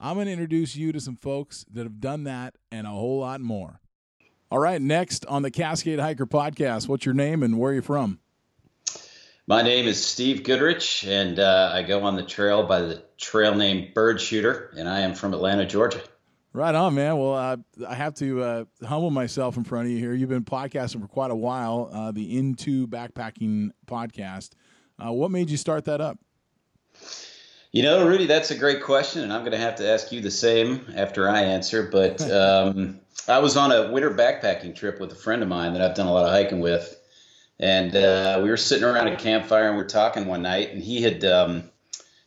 I'm going to introduce you to some folks that have done that and a whole lot more. All right, next on the Cascade Hiker podcast, what's your name and where are you from? My name is Steve Goodrich, and uh, I go on the trail by the trail name Bird Shooter, and I am from Atlanta, Georgia. Right on, man. Well, uh, I have to uh, humble myself in front of you here. You've been podcasting for quite a while, uh, the Into Backpacking podcast. Uh, what made you start that up? You know, Rudy, that's a great question, and I'm going to have to ask you the same after I answer. But um, I was on a winter backpacking trip with a friend of mine that I've done a lot of hiking with, and uh, we were sitting around a campfire and we are talking one night, and he had um,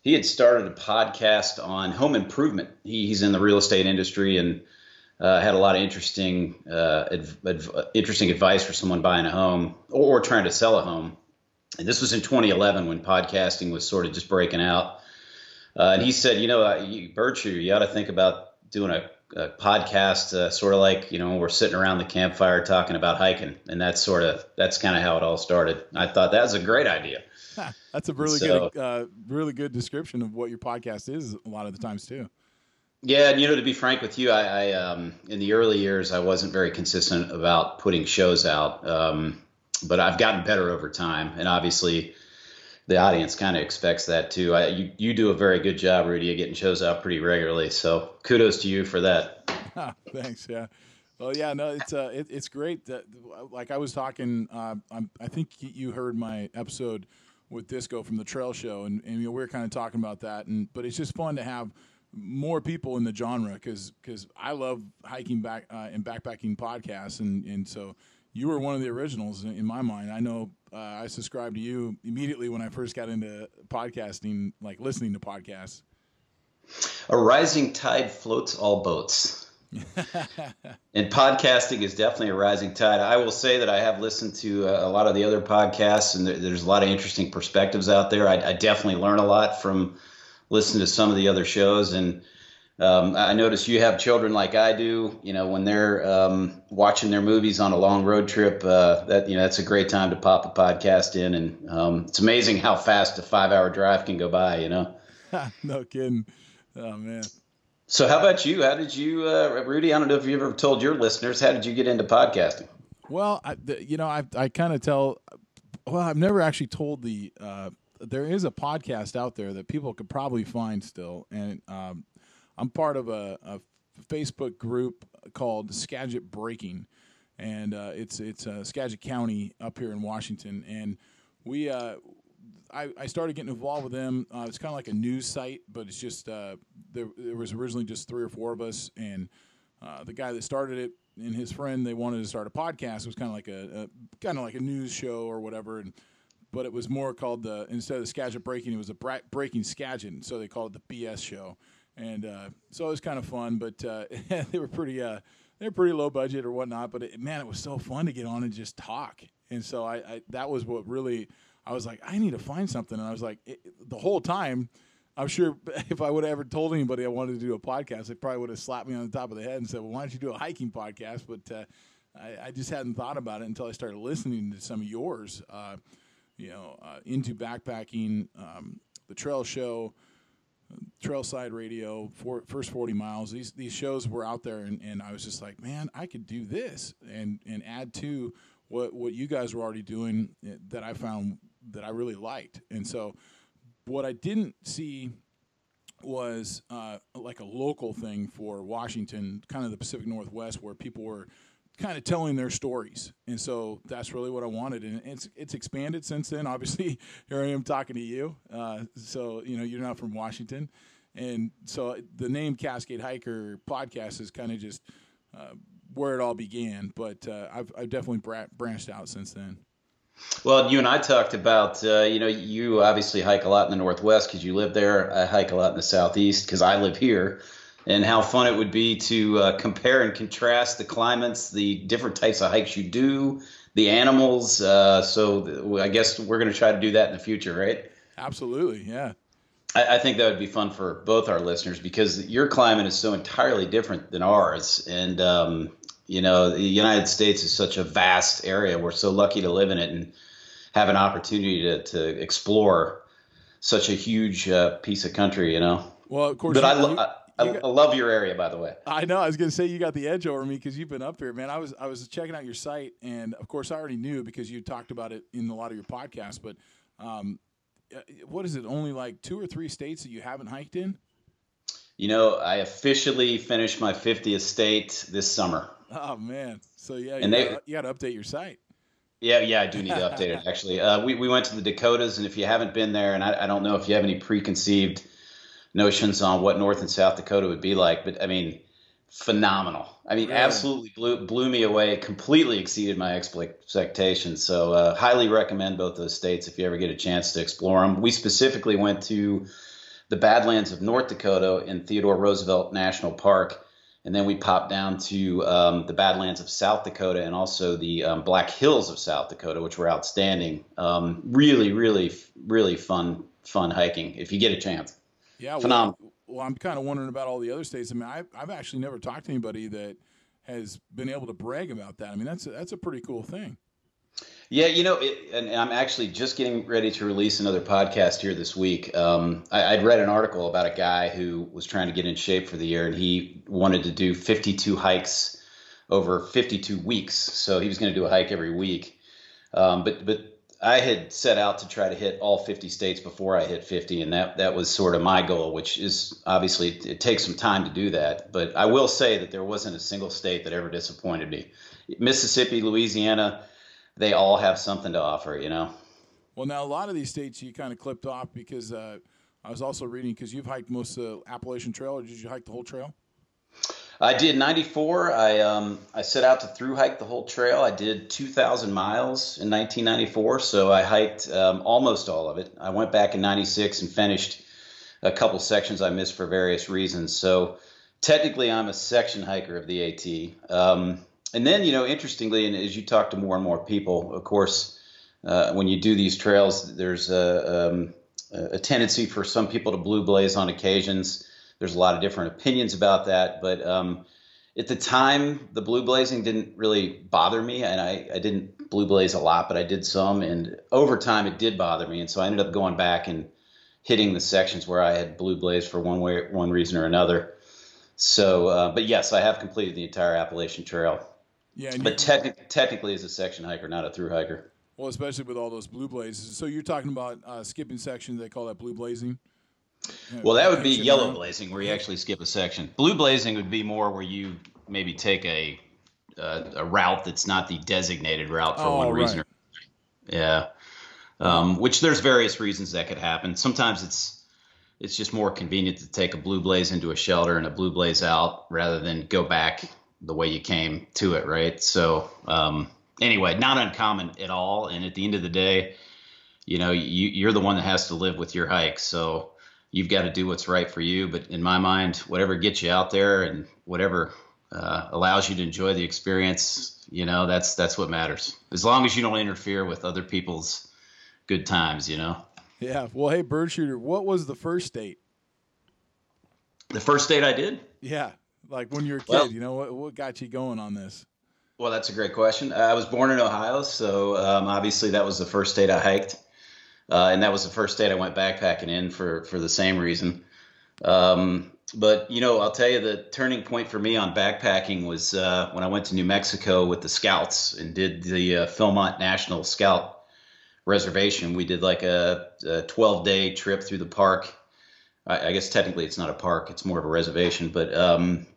he had started a podcast on home improvement. He, he's in the real estate industry and uh, had a lot of interesting uh, adv- adv- interesting advice for someone buying a home or, or trying to sell a home. And this was in 2011 when podcasting was sort of just breaking out. Uh, and he said, you know, uh, you, you ought to think about doing a, a podcast, uh, sort of like, you know, we're sitting around the campfire talking about hiking. And that's sort of, that's kind of how it all started. I thought that was a great idea. that's a really so, good, uh, really good description of what your podcast is a lot of the times too. Yeah, and you know, to be frank with you, I, I um, in the early years I wasn't very consistent about putting shows out, um, but I've gotten better over time, and obviously, the audience kind of expects that too. I, you you do a very good job, Rudy, of getting shows out pretty regularly. So kudos to you for that. Thanks. Yeah. Well, yeah, no, it's uh, it, it's great. That, like I was talking, uh, i think you heard my episode with Disco from the Trail Show, and, and you know, we were kind of talking about that. And but it's just fun to have more people in the genre because because I love hiking back uh, and backpacking podcasts, and and so you were one of the originals in my mind. I know uh, I subscribed to you immediately when I first got into podcasting, like listening to podcasts. A rising tide floats all boats. and podcasting is definitely a rising tide. I will say that I have listened to a, lot of the other podcasts, and there's a lot of interesting perspectives out there. I, I definitely learn a lot from listening to some of the other shows, and um, I notice you have children like I do. You know, when they're um, watching their movies on a long road trip, uh, that you know that's a great time to pop a podcast in, and um, it's amazing how fast a five-hour drive can go by. You know. no kidding. Oh man. So how about you? How did you, uh, Rudy? I don't know if you ever told your listeners. How did you get into podcasting? Well, I, the, you know, I I kind of tell. Well, I've never actually told the. Uh, there is a podcast out there that people could probably find still, and um, I'm part of a, a Facebook group called Skagit Breaking, and uh, it's it's uh, Skagit County up here in Washington, and we. Uh, I, I started getting involved with them. Uh, it's kind of like a news site, but it's just uh, there, there was originally just three or four of us, and uh, the guy that started it and his friend they wanted to start a podcast. It was kind of like a, a kind of like a news show or whatever, and but it was more called the instead of Skagit Breaking, it was a bra- Breaking Skagit, so they called it the BS show and uh, so it was kind of fun. But uh, they were pretty uh, they were pretty low budget or whatnot. But it, man, it was so fun to get on and just talk. And so I, I that was what really I was like I need to find something. And I was like it, the whole time. I'm sure if I would have ever told anybody I wanted to do a podcast, they probably would have slapped me on the top of the head and said, "Well, why don't you do a hiking podcast?" But uh, I, I, just hadn't thought about it until I started listening to some of yours. Uh, you know, uh, into backpacking, um, the trail show, Trailside Radio, for, first 40 miles. These these shows were out there, and, and I was just like, man, I could do this and and add to what what you guys were already doing eh, that I found that I really liked. And so, what I didn't see was uh, like a local thing for Washington, kind of the Pacific Northwest, where people were kind of telling their stories. And so that's really what I wanted. And it's it's expanded since then. Obviously, here I am talking to you. Uh, so you know you're not from Washington, and so the name Cascade Hiker podcast is kind of just uh, where it all began. But uh, I've I've definitely bra- branched out since then. Well, you and I talked about, uh, you know, you obviously hike a lot in the Northwest because you live there. I hike a lot in the Southeast because I live here. And how fun it would be to uh, compare and contrast the climates, the different types of hikes you do, the animals. Uh, so I guess we're going to try to do that in the future, right? Absolutely, yeah. I, I, think that would be fun for both our listeners because your climate is so entirely different than ours, and um, you know the United States is such a vast area. We're so lucky to live in it and have an opportunity to to explore such a huge uh, piece of country. You know. Well, of course. But you, I, lo- I, I, got, I, love your area, by the way. I know. I was going to say you got the edge over me because you've been up here, man. I was I was checking out your site, and of course, I already knew because you talked about it in a lot of your podcasts. But um, uh, what is it? Only like two or three states that you haven't hiked in? You know, I officially finished my 50th state this summer. Oh man! So yeah, and you, they, gotta, you got to update your site. Yeah, yeah, I do need to update it. Actually, uh, we we went to the Dakotas, and if you haven't been there, and I, I don't know if you have any preconceived notions on what North and South Dakota would be like, but I mean, phenomenal. I mean, really? absolutely blew blew me away. Completely exceeded my expectations. So, uh, highly recommend both those states if you ever get a chance to explore them. We specifically went to the Badlands of North Dakota in Theodore Roosevelt National Park. And then we popped down to um, the Badlands of South Dakota and also the um, Black Hills of South Dakota, which were outstanding. Um, really, really, really fun, fun hiking if you get a chance. Yeah, phenomenal. Well, well, I'm kind of wondering about all the other states. I mean, I've, I've actually never talked to anybody that has been able to brag about that. I mean, that's a, that's a pretty cool thing. Yeah, you know, it, and, and, I'm actually just getting ready to release another podcast here this week. Um, I, would read an article about a guy who was trying to get in shape for the year, and he wanted to do 52 hikes over 52 weeks. So he was going to do a hike every week. Um, but but I had set out to try to hit all 50 states before I hit 50, and that that was sort of my goal, which is obviously it takes some time to do that. But I will say that there wasn't a single state that ever disappointed me. Mississippi, Louisiana, they all have something to offer, you know. Well, now a lot of these states you kind of clipped off because uh, I was also reading because you've hiked most of the Appalachian Trail, or did you hike the whole trail? I did 94. I um, I set out to through hike the whole trail. I did 2,000 miles in 1994, so I hiked um, almost all of it. I went back in 96 and finished a couple sections I missed for various reasons. So technically, I'm a section hiker of the AT. Um, and then, you know, interestingly, and as you talk to more and more people, of course, uh, when you do these trails, there's a, um, a tendency for some people to blue blaze on occasions. There's a lot of different opinions about that, but um, at the time, the blue blazing didn't really bother me, and I, I didn't blue blaze a lot, but I did some, and over time it did bother me, and so I ended up going back and hitting the sections where I had blue blaze for one way, one reason or another. So, uh, but yes, I have completed the entire Appalachian Trail. Yeah, but te- technically, as a section hiker, not a through hiker. Well, especially with all those blue blazes. So you're talking about uh, skipping sections. They call that blue blazing. Well, that would be yellow blazing, where you actually skip a section. Blue blazing would be more where you maybe take a uh, a route that's not the designated route for oh, one reason. Right. Or, yeah, um, which there's various reasons that could happen. Sometimes it's it's just more convenient to take a blue blaze into a shelter and a blue blaze out rather than go back the way you came to it, right? So um, anyway, not uncommon at all. And at the end of the day, you know, you, you're the one that has to live with your hike. So you've got to do what's right for you. But in my mind, whatever gets you out there and whatever uh, allows you to enjoy the experience, you know, that's that's what matters. As long as you don't interfere with other people's good times, you know. Yeah. Well, hey, bird shooter, what was the first state? The first state I did. Yeah, like when you were a kid. Well, you know what what got you going on this? Well, that's a great question. I was born in Ohio, so um, obviously that was the first state I hiked uh, and that was the first state I went backpacking in for for the same reason. Um, but you know, I'll tell you the turning point for me on backpacking was uh, when I went to New Mexico with the Scouts and did the uh, Philmont National Scout Reservation. We did like a, a 12 day trip through the park. I, I, guess technically it's not a park; it's more of a reservation. But um,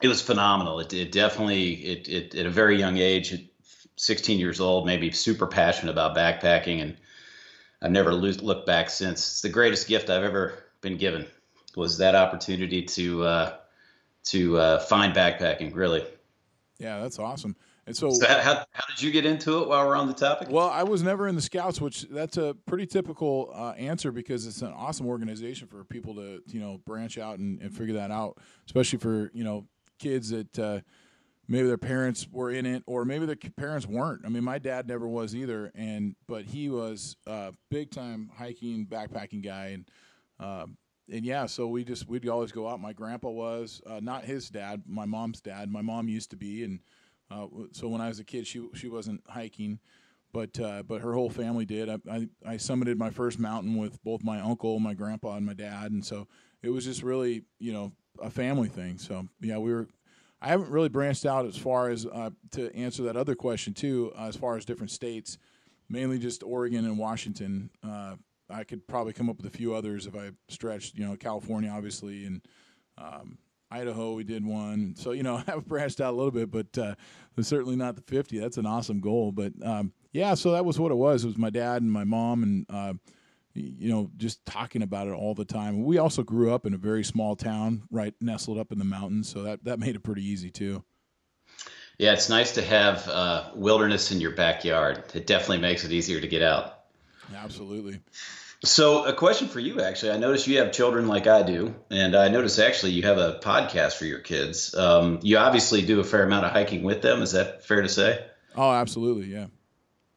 it was phenomenal. It, it definitely, it, it, at a very young age, 16 years old, maybe super passionate about backpacking and I've never looked back since. It's the greatest gift I've ever been given was that opportunity to uh, to uh, find backpacking. Really. Yeah, that's awesome. And so, So how, how, how did you get into it while we're on the topic? well, I was never in the Scouts, which that's a pretty typical uh, answer because it's an awesome organization for people to you know branch out and, and figure that out, especially for you know kids that uh, maybe their parents were in it or maybe their parents weren't. I mean, my dad never was either, and but he was a big time hiking backpacking guy, and um, and yeah, so we just we'd always go out. My grandpa was uh, not his dad, my mom's dad. My mom used to be, and uh, so when I was a kid, she she wasn't hiking, but uh, but her whole family did. I, I I summited my first mountain with both my uncle, my grandpa, and my dad, and so it was just really you know a family thing. So yeah, we were. I haven't really branched out as far as uh, to answer that other question too, uh, as far as different states, mainly just Oregon and Washington. Uh, I could probably come up with a few others if I stretched. You know, California obviously, and um, Idaho we did one. So you know, I've branched out a little bit, but uh, certainly not the fifty. That's an awesome goal. But um, yeah, so that was what it was. It was my dad and my mom and. You know, just talking about it all the time. We also grew up in a very small town, right nestled up in the mountains, so that that made it pretty easy too. Yeah, it's nice to have uh, wilderness in your backyard. It definitely makes it easier to get out. Absolutely. So, a question for you, actually. I noticed you have children like I do, and I notice actually you have a podcast for your kids. Um, you obviously do a fair amount of hiking with them. Is that fair to say? Oh, absolutely. Yeah.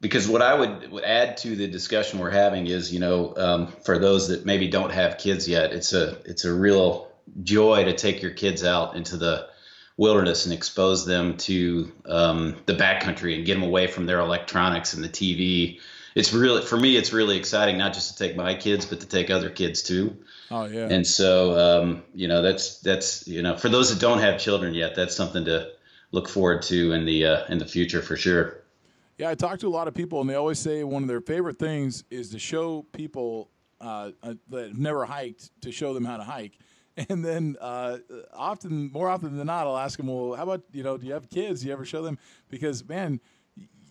Because what I would, would add to the discussion we're having is, you know, um, for those that maybe don't have kids yet, it's a it's a real joy to take your kids out into the wilderness and expose them to um, the backcountry and get them away from their electronics and the TV. It's really for me, it's really exciting not just to take my kids, but to take other kids too. Oh, yeah. And so, um, you know, that's that's you know, for those that don't have children yet, that's something to look forward to in the uh, in the future for sure. Yeah, I talk to a lot of people, and they always say one of their favorite things is to show people uh, uh, that have never hiked to show them how to hike. And then uh, often, more often than not, I'll ask them, "Well, how about you know, do you have kids? Do you ever show them?" Because man,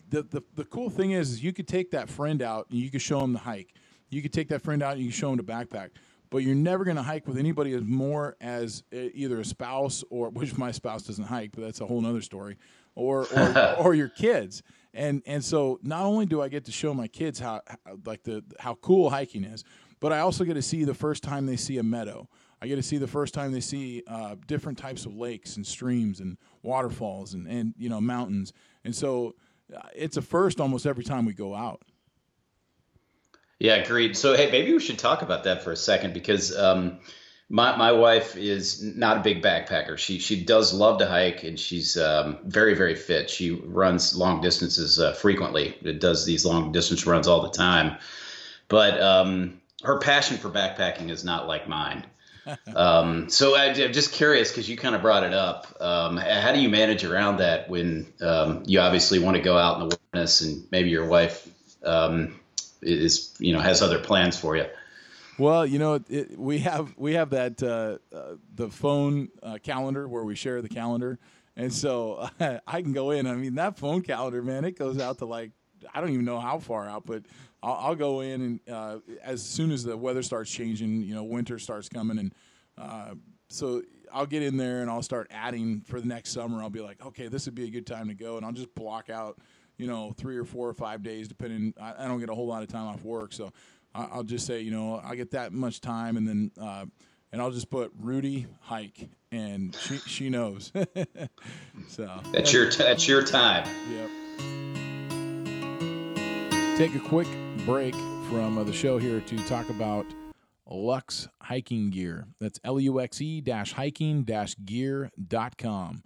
the the, the cool thing is, is you could take that friend out and you could show them the hike. You could take that friend out and you can show them the backpack. But you're never going to hike with anybody as more as uh, either a spouse or which my spouse doesn't hike, but that's a whole other story, or or, or your kids. And and so not only do I get to show my kids how, how like the how cool hiking is, but I also get to see the first time they see a meadow. I get to see the first time they see uh, different types of lakes and streams and waterfalls and, and you know mountains. And so uh, it's a first almost every time we go out. Yeah, agreed. So, hey, maybe we should talk about that for a second because um, my my wife is not a big backpacker. She she does love to hike and she's um, very very fit. She runs long distances uh, frequently. It does these long distance runs all the time, but um, her passion for backpacking is not like mine. um, so I, am just curious because you kind of brought it up. Um, how do you manage around that when um, you obviously want to go out in the wilderness and maybe your wife um, is you know has other plans for you? Well, you know, it, we have we have that uh, uh, the phone uh, calendar where we share the calendar, and so I can go in. I mean, that phone calendar, man, it goes out to like I don't even know how far out, but I'll, I'll go in and uh, as soon as the weather starts changing, you know, winter starts coming, and uh, so I'll get in there and I'll start adding for the next summer. I'll be like, okay, this would be a good time to go, and I'll just block out, you know, three or four or five days, depending. I, I don't get a whole lot of time off work, so I'll just say, you know, I get that much time, and then uh, and I'll just put Rudy hike, and she she knows. so That's your that's your time. Yep. Take a quick break from uh, the show here to talk about Luxe Hiking Gear. That's L U X E dash hiking dash gear.com.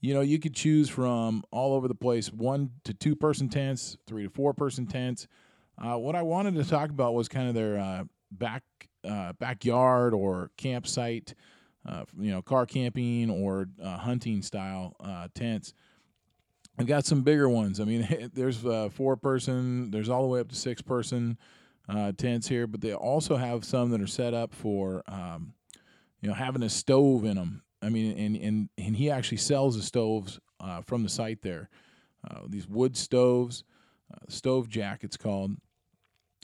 You know, you could choose from all over the place one to two person tents, three to four person tents. Uh, what I wanted to talk about was kind of their uh, back uh, backyard or campsite, uh, you know, car camping or uh, hunting style tents. I've got some bigger ones. I mean, there's four person, there's all the way up to six person tents here, but they also have some that are set up for, um, you know, having a stove in them. I mean, and and and he actually sells the stoves uh, from the site there. Uh, these wood stoves, stove jack, it's called.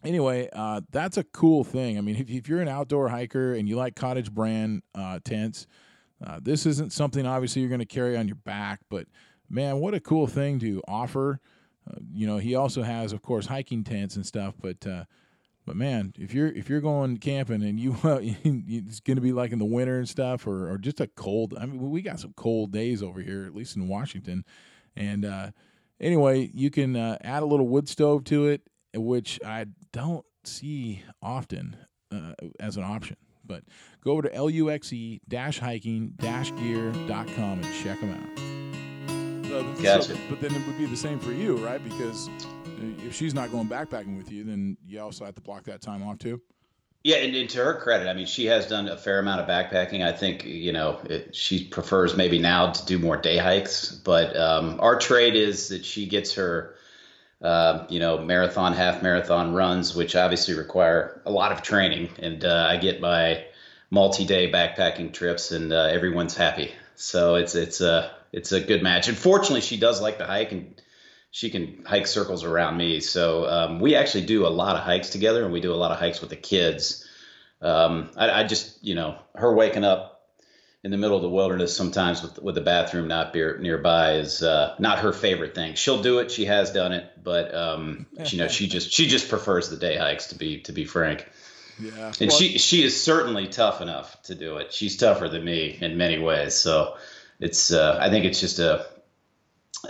Anyway, uh, that's a cool thing. I mean, if, if you're an outdoor hiker and you like cottage brand uh, tents, uh, this isn't something obviously you're going to carry on your back, but man, what a cool thing to offer. Uh, you know, he also has, of course, hiking tents and stuff. But but man, if you're if you're going camping and you uh, it's going to be like in the winter and stuff, or or just a cold. I mean, we got some cold days over here, at least in Washington. And uh, anyway, you can uh, add a little wood stove to it, which I don't see often uh, as an option. But go over to luxe-hiking-gear.com and check them out. So, Gotcha. so- but then it would be the same for you, right? Because if she's not going backpacking with you, then you also have to block that time off too. Yeah, and, and to her credit, I mean, she has done a fair amount of backpacking. I think you know it, she prefers maybe now to do more day hikes, but um, our trade is that she gets her, uh, you know, marathon, half marathon runs, which obviously require a lot of training, and uh, I get my multi-day backpacking trips, and uh, everyone's happy. So it's it's a it's a good match. And fortunately, she does like to hike and she can hike circles around me. So um, we actually do a lot of hikes together, and we do a lot of hikes with the kids. Um, I, I just, you know, her waking up in the middle of the wilderness sometimes with with the bathroom not be, nearby is uh, not her favorite thing. She'll do it. She has done it, but um, you know, she just she just prefers the day hikes. To be to be frank. Yeah, And she she is certainly tough enough to do it. She's tougher than me in many ways. So it's uh, I think it's just a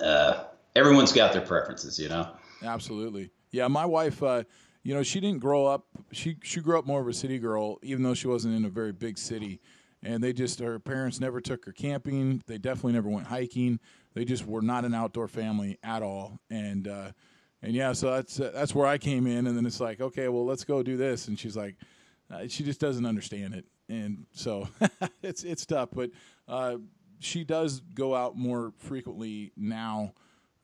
uh, everyone's got their preferences, you know. Absolutely. Yeah, my wife, uh, you know, she didn't grow up. She she grew up more of a city girl, even though she wasn't in a very big city. And they just her parents never took her camping. They definitely never went hiking. They just were not an outdoor family at all. And uh, and yeah, so that's uh, that's where I came in. And then it's like, okay, well, let's go do this. And she's like, uh, she just doesn't understand it. And so it's it's tough. But uh, she does go out more frequently now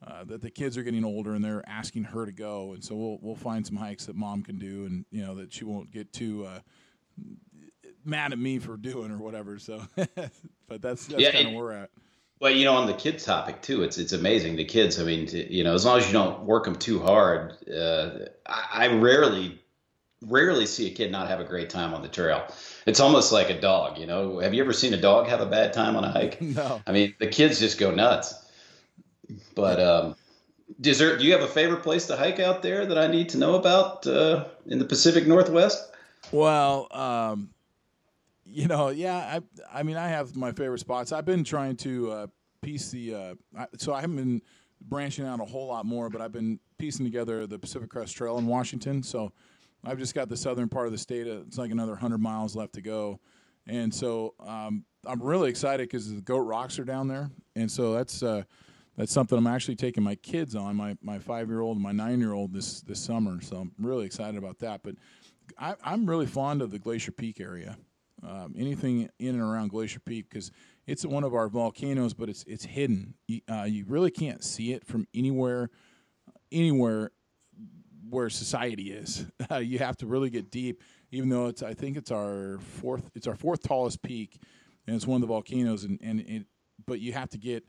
uh, that the kids are getting older and they're asking her to go, and so we'll we'll find some hikes that mom can do, and you know that she won't get too uh, mad at me for doing or whatever. So, but that's that's Yeah, kind of where we're at. Well, you know, on the kids topic too, it's it's amazing. The kids, I mean, t- you know, as long as you don't work them too hard, uh, I, I rarely, rarely see a kid not have a great time on the trail. It's almost like a dog. You know, have you ever seen a dog have a bad time on a hike? No, I mean, the kids just go nuts. But um, is there, do you have a favorite place to hike out there that I need to know about uh, in the Pacific Northwest? Well, um, you know, yeah, I, I mean, I have my favorite spots. I've been trying to uh, piece the, uh, I, so I haven't been branching out a whole lot more, but I've been piecing together the Pacific Crest Trail in Washington. So I've just got the southern part of the state. uh, It's like another 100 miles left to go. And so um, I'm really excited because the Goat Rocks are down there. And so that's, uh, that's something I'm actually taking my kids on, my, my five year old and my nine year old this, this summer. So I'm really excited about that. But I, I'm really fond of the Glacier Peak area. Um, anything in and around Glacier Peak because it's one of our volcanoes, but it's it's hidden. You, uh, you really can't see it from anywhere, anywhere where society is. Uh, you have to really get deep. Even though it's, I think it's our fourth, it's our fourth tallest peak, and it's one of the volcanoes. And and it, but you have to get,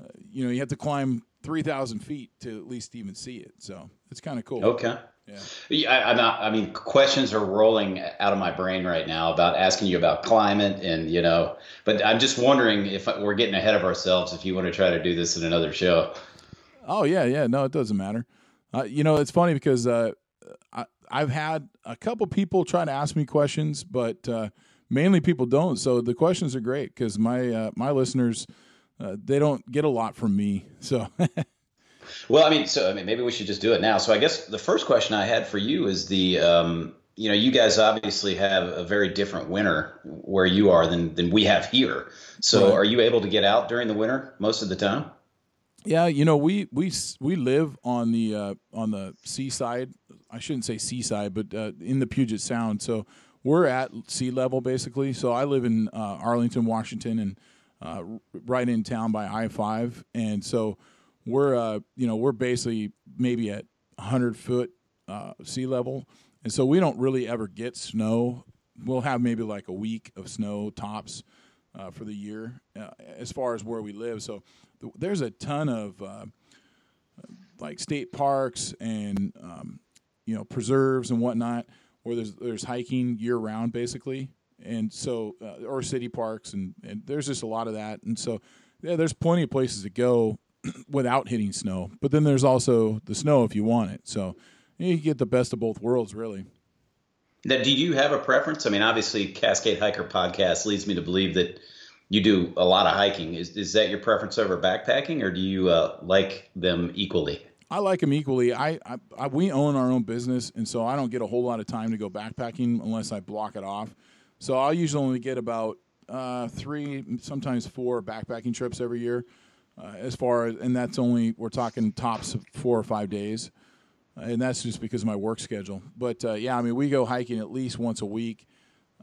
uh, you know, you have to climb three thousand feet to at least even see it. So it's kind of cool. Okay. Yeah. Yeah, I, I'm not, I mean, questions are rolling out of my brain right now about asking you about climate and, you know, but I'm just wondering if we're getting ahead of ourselves if you want to try to do this in another show. Oh yeah, yeah. No, it doesn't matter. Uh, you know, it's funny because uh, I, I've had a couple people try to ask me questions, but uh, mainly people don't. So the questions are great because my uh, my listeners uh, they don't get a lot from me. So Well, I mean, so I mean, maybe we should just do it now. So I guess the first question I had for you is the, um, you know, you guys obviously have a very different winter where you are than than we have here. So Right. are you able to get out during the winter most of the time? yeah, you know, we we we live on the uh, on the seaside. I shouldn't say seaside, but uh, in the Puget Sound. So we're at sea level basically. So I live in uh, Arlington, Washington, and uh, right in town by I five, and so we're uh, you know we're basically maybe at 100 foot uh, sea level, and so we don't really ever get snow. We'll have maybe like a week of snow tops uh, for the year uh, as far as where we live. So th- there's a ton of uh, like state parks and um, you know preserves and whatnot where there's there's hiking year round basically, and so uh, or city parks and and there's just a lot of that, and so yeah, there's plenty of places to go without hitting snow. But then there's also the snow if you want it. So you, get the best of both worlds, really. Now, do you have a preference? I mean, obviously, Cascade Hiker podcast leads me to believe that you do a lot of hiking. Is is that your preference over backpacking, or do you uh, like them equally? I like them equally. I, I, I, we own our own business, and so I don't get a whole lot of time to go backpacking unless I block it off. So I'll usually only get about uh, three, sometimes four backpacking trips every year. Uh, as far as, and that's only we're talking tops four or five days, uh, and that's just because of my work schedule. But uh, yeah, I mean we go hiking at least once a week.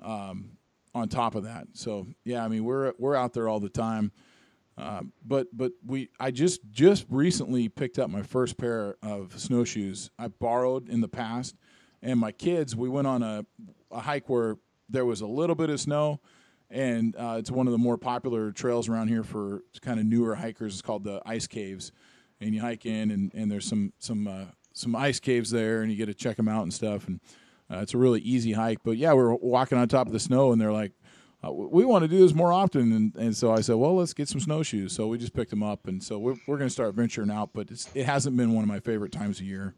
Um, on top of that, so yeah, I mean we're we're out there all the time. Uh, but but we I just just recently picked up my first pair of snowshoes. I borrowed in the past, and my kids we went on a, a hike where there was a little bit of snow, and uh, it's one of the more popular trails around here for kind of newer hikers. It's called the Ice Caves, and you hike in, and, and there's some some uh, some ice caves there, and you get to check them out and stuff. And uh, it's a really easy hike. But yeah, we are walking on top of the snow, and they're like, uh, "We want to do this more often." And, and so I said, "Well, let's get some snowshoes." So we just picked them up, and so we're we're going to start venturing out. But it hasn't been one of my favorite times of year.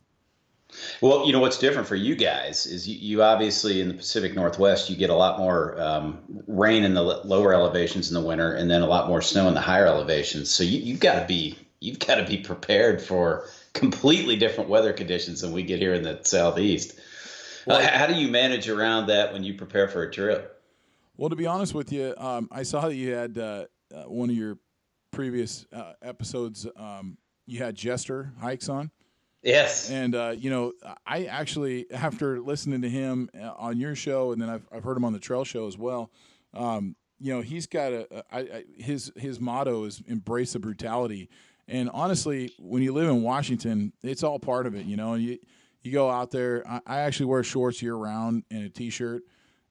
Well, you know what's different for you guys is you, you obviously in the Pacific Northwest you get a lot more um, rain in the lower elevations in the winter, and then a lot more snow in the higher elevations. So you, you've got to be you've got to be prepared for completely different weather conditions than we get here in the southeast. Well, uh, how do you manage around that when you prepare for a trip? Well, to be honest with you, um, I saw that you had uh, uh, one of your previous uh, episodes. Um, you had Jester hikes on. Yes. And uh, you know, I actually after listening to him uh, on your show, and then I've I've heard him on the Trail Show as well. Um, you know, he's got a, his his motto is embrace the brutality. And honestly, when you live in Washington, it's all part of it. You know, you you go out there. I, I actually wear shorts year round and a t-shirt,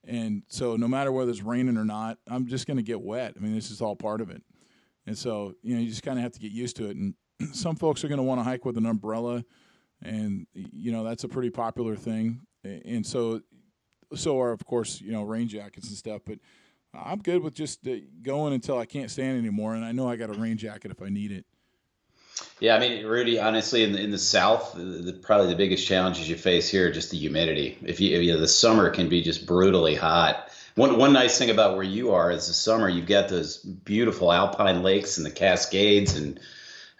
and so no matter whether it's raining or not, I'm just going to get wet. I mean, this is all part of it. And so you know, you just kind of have to get used to it. And some folks are going to want to hike with an umbrella and you know that's a pretty popular thing. And so, so are of course you know rain jackets and stuff. But I'm good with just uh, going until I can't stand anymore, and I know I got a rain jacket if I need it. Yeah, I mean, Rudy, honestly, in the, in the South, the, the, probably the biggest challenges you face here are just the humidity. If you, you the summer can be just brutally hot. One one nice thing about where you are is the summer you've got those beautiful alpine lakes and the Cascades, and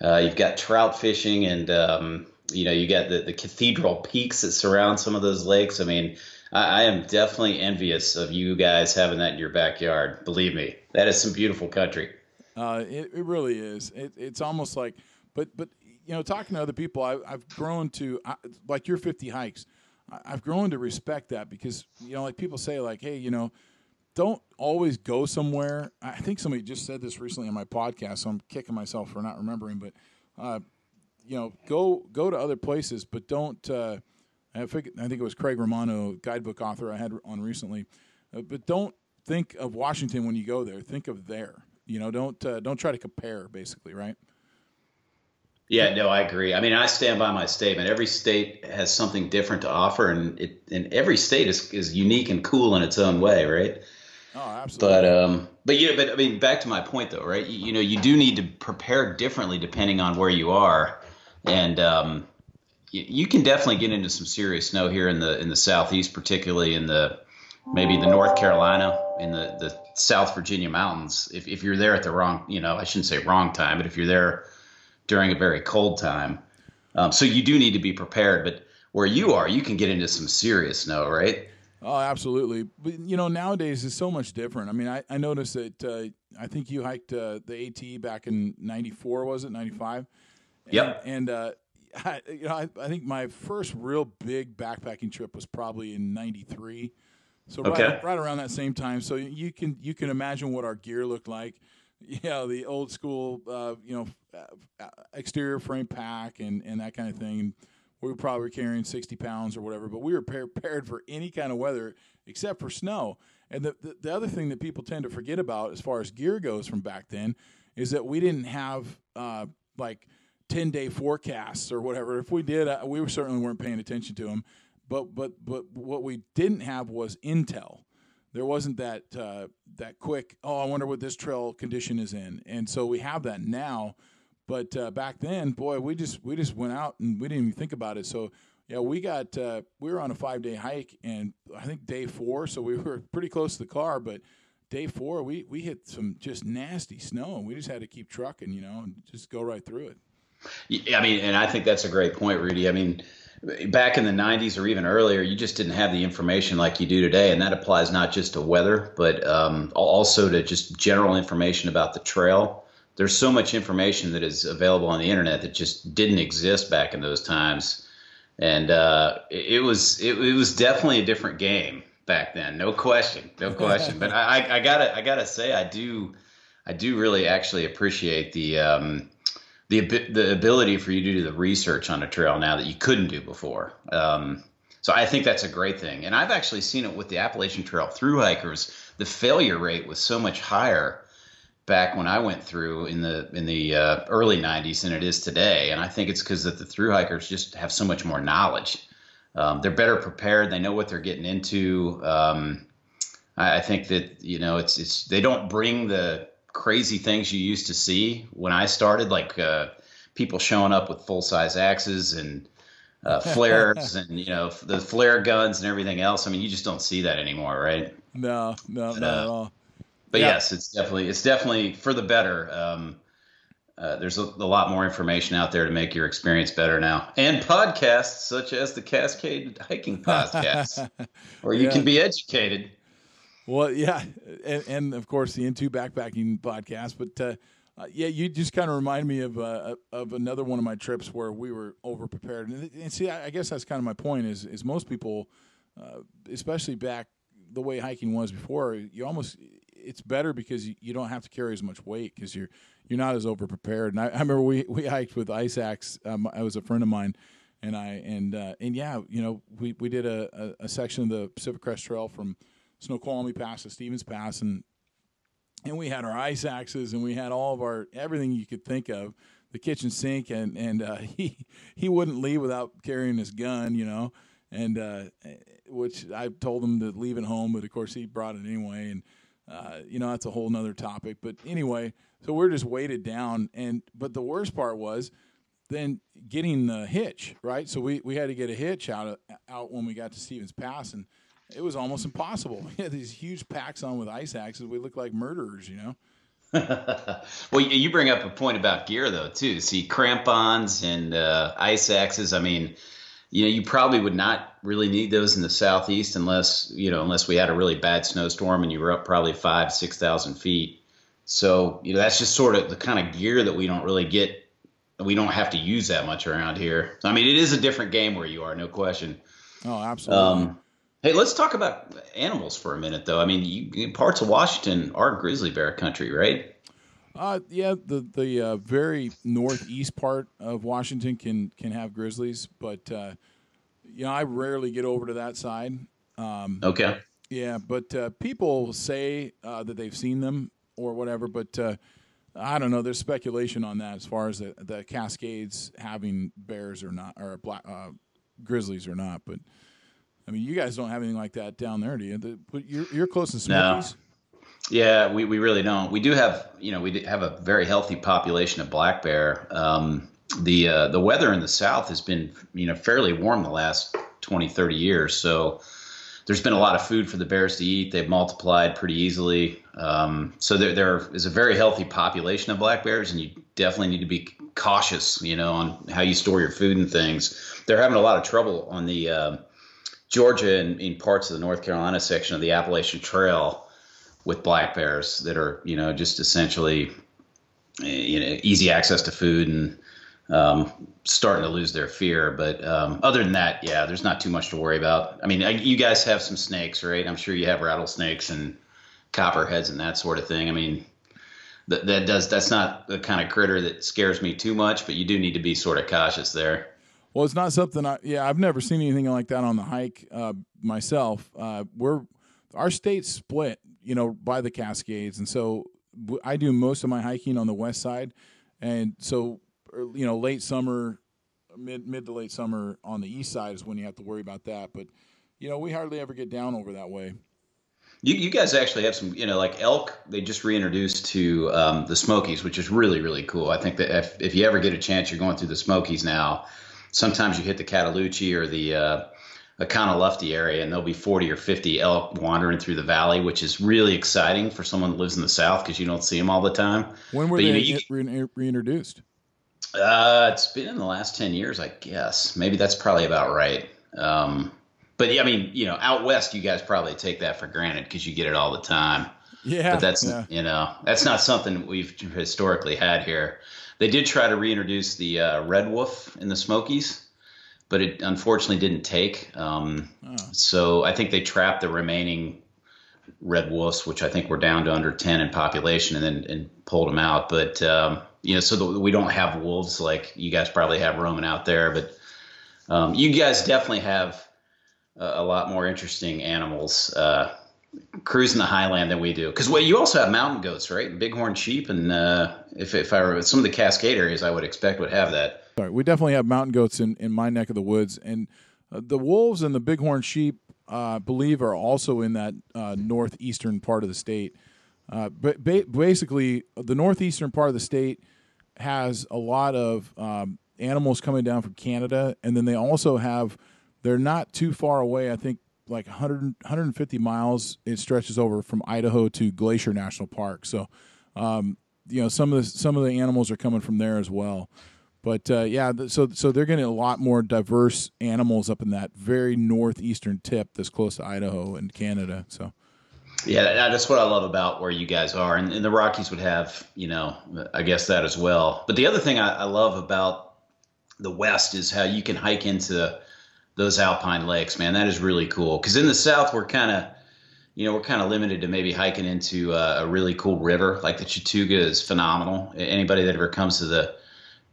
uh, you've got trout fishing, and um, you know, you got the, the cathedral peaks that surround some of those lakes. I mean, I, I, am definitely envious of you guys having that in your backyard. Believe me, that is some beautiful country. Uh, it, it really is. It, it's almost like, but but you know, talking to other people, I, have grown to like your 50 hikes. I've grown to respect that because you know, like people say, like, hey, you know, don't always go somewhere. I think somebody just said this recently on my podcast, so I'm kicking myself for not remembering, but. Uh, you know, go go to other places, but don't. Uh, I think I think it was Craig Romano, guidebook author I had on recently, uh, but don't think of Washington when you go there. Think of there. You know, don't uh, don't try to compare. Basically, right? Yeah, no, I agree. I mean, I stand by my statement. Every state has something different to offer, and it and every state is is unique and cool in its own way, right? Oh, absolutely. But um, but you know, but I mean, back to my point though, right? You, you know, you do need to prepare differently depending on where you are and um, you, you, can definitely get into some serious snow here in the in the southeast, particularly in the maybe the North Carolina in the the South Virginia mountains. If if you're there at the wrong, you know, I shouldn't say wrong time, but if you're there during a very cold time, um, so you do need to be prepared. But where you are, you can get into some serious snow, right? Oh, absolutely. But you know, nowadays it's so much different. I mean, I, I noticed that uh, I think you hiked uh, the AT back in '94, was it '95? Yep. And, and uh, I, you know, I, I, think my first real big backpacking trip was probably in '93. So okay. right, right around that same time. So you can you can imagine what our gear looked like. You know, the old school, uh, you know, uh, exterior frame pack and, and that kind of thing. And we were probably carrying 60 pounds or whatever, but we were prepared for any kind of weather except for snow. And the, the, the other thing that people tend to forget about as far as gear goes from back then is that we didn't have uh, like – 10 day forecasts or whatever. If we did, uh, we certainly weren't paying attention to them. But, but, but what we didn't have was intel. There wasn't that, uh, that quick, oh, I wonder what this trail condition is in. And so we have that now. But uh, back then, boy, we just we just went out and we didn't even think about it. So yeah, we got uh, we were on a five day hike, and I think day four, so we were pretty close to the car. But day four, we we hit some just nasty snow, and we just had to keep trucking, you know, and just go right through it. Yeah, I mean, and I think that's a great point, Rudy. I mean, back in the 90s or even earlier, you just didn't have the information like you do today. And that applies not just to weather, but um, also to just general information about the trail. There's so much information that is available on the internet that just didn't exist back in those times. And uh, it, was it, it, was definitely a different game back then, no question, no question. but I, I, gotta I gotta say I do I do really actually appreciate the um, the the ability for you to do the research on a trail now that you couldn't do before. Um, so I think that's a great thing, and I've actually seen it with the Appalachian Trail through hikers. The failure rate was so much higher back when I went through in the in the uh, early '90s than it is today, and I think it's because that the through hikers just have so much more knowledge. Um, they're better prepared. They know what they're getting into. Um, I, I think that you know it's it's they don't bring the crazy things you used to see when I started, like uh, people showing up with full size axes and uh, flares and you know the flare guns and everything else. I mean, you just don't see that anymore, right? No, no, but, not uh, at all. But yeah. yes, it's definitely it's definitely for the better. Um, uh, there's a, a, lot more information out there to make your experience better now, and podcasts such as the Cascade Hiking Podcast, where you yeah. can be educated. Well, yeah, and, and, of course the Into Backpacking podcast. But uh, uh, yeah, you just kind of remind me of uh, of another one of my trips where we were over prepared. And, and, see, I, I, guess that's kind of my point. Is is most people, uh, especially back the way hiking was before, you almost it's better because you, you don't have to carry as much weight because you're you're not as over prepared. And I, I, remember we we hiked with Ice Axe. Um, I was a friend of mine and I and uh, and yeah, you know, we we did a, a, a, section of the Pacific Crest Trail from Snoqualmie Pass to Stevens Pass, and and we had our ice axes and we had all of our everything you could think of, the kitchen sink, and and uh, he he wouldn't leave without carrying his gun, you know, and uh, which I told him to leave it home, but of course he brought it anyway, and uh, you know that's a whole nother topic. But anyway, so we're just weighted down, and but the worst part was then getting the hitch right. So we we had to get a hitch out of, out when we got to Stevens Pass, and it was almost impossible. We had these huge packs on with ice axes. We looked like murderers, you know. well, you bring up a point about gear though too. See, crampons and uh, ice axes. I mean, you know, you probably would not really need those in the southeast unless you know, unless we had a really bad snowstorm and you were up probably five, six thousand feet. So you know, that's just sort of the kind of gear that we don't really get. We don't have to use that much around here. I mean, it is a different game where you are, no question. Oh, absolutely. Um, Hey, let's talk about animals for a minute, though. I mean, you, parts of Washington are grizzly bear country, right? Uh, yeah, the the uh, very northeast part of Washington can can have grizzlies, but uh, you know I rarely get over to that side. Um, okay. Yeah, but uh, people say uh, that they've seen them or whatever, but uh, I don't know. There's speculation on that as far as the, the Cascades having bears or not, or black grizzlies or not, but. I mean, you guys don't have anything like that down there, do you? The, you're, you're close to Smokies. No. Yeah, we, we really don't. We do have, you know, we have a very healthy population of black bear. Um, the uh, the weather in the south has been, you know, fairly warm the last 20, 30 years. So there's been a lot of food for the bears to eat. They've multiplied pretty easily. Um, so there, there is a very healthy population of black bears, and you definitely need to be cautious, you know, on how you store your food and things. They're having a lot of trouble on the uh, Georgia and in parts of the North Carolina section of the Appalachian Trail with black bears that are, you know, just essentially, you know, easy access to food and um, starting to lose their fear. But um, other than that, yeah, there's not too much to worry about. I mean, you guys have some snakes, right? I'm sure you have rattlesnakes and copperheads and that sort of thing. I mean, that does that's not the kind of critter that scares me too much, but you do need to be sort of cautious there. Well, it's not something I yeah I've never seen anything like that on the hike uh, myself. Uh, we're our state's split, you know, by the Cascades, and so I do most of my hiking on the west side, and so er, you know late summer, mid mid to late summer on the east side is when you have to worry about that. But you know we hardly ever get down over that way. You, you guys actually have some, you know, like elk. They just reintroduced to um, the Smokies, which is really really cool. I think that if, if you ever get a chance, you're going through the Smokies now. Sometimes you hit the Cataloochee or the uh, Oconaluftee area, and there'll be 40 or 50 elk wandering through the valley, which is really exciting for someone that lives in the south because you don't see them all the time. When were But, you they know, you- reintroduced? Uh, it's been in the last 10 years, I guess. Maybe that's probably about right. Um, but yeah, I mean, you know, out west, you guys probably take that for granted because you get it all the time. Yeah, But that's, yeah. you know, that's not something we've historically had here. They did try to reintroduce the uh, red wolf in the Smokies, but it unfortunately didn't take. Um, Oh. So I think they trapped the remaining red wolves, which I think were down to under 10 in population, and then and pulled them out. But, um, you know, so that we don't have wolves like you guys probably have roaming out there. But um, you guys definitely have a, a lot more interesting animals uh, cruising the highland than we do. Because well, you also have mountain goats, right? Bighorn sheep, and uh, if if I were some of the Cascade areas, I would expect would have that. Sorry, we definitely have mountain goats in, in my neck of the woods, and uh, the wolves and the bighorn sheep, uh, I believe, are also in that uh, northeastern part of the state. Uh, but ba- basically, the northeastern part of the state has a lot of um, animals coming down from Canada, and then they also have. They're not too far away. I think like 100, 150 miles. It stretches over from Idaho to Glacier National Park. So, um, you know, some of the some of the animals are coming from there as well. But uh, yeah, so so they're getting a lot more diverse animals up in that very northeastern tip that's close to Idaho and Canada. So Yeah, that's what I love about where you guys are, and, and the Rockies would have, you know, I guess that as well. But the other thing I, I love about the West is how you can hike into those alpine lakes. Man, that is really cool. Because in the South, we're kind of, you know, we're kind of limited to maybe hiking into uh, a really cool river. Like the Chattooga is phenomenal. Anybody that ever comes to the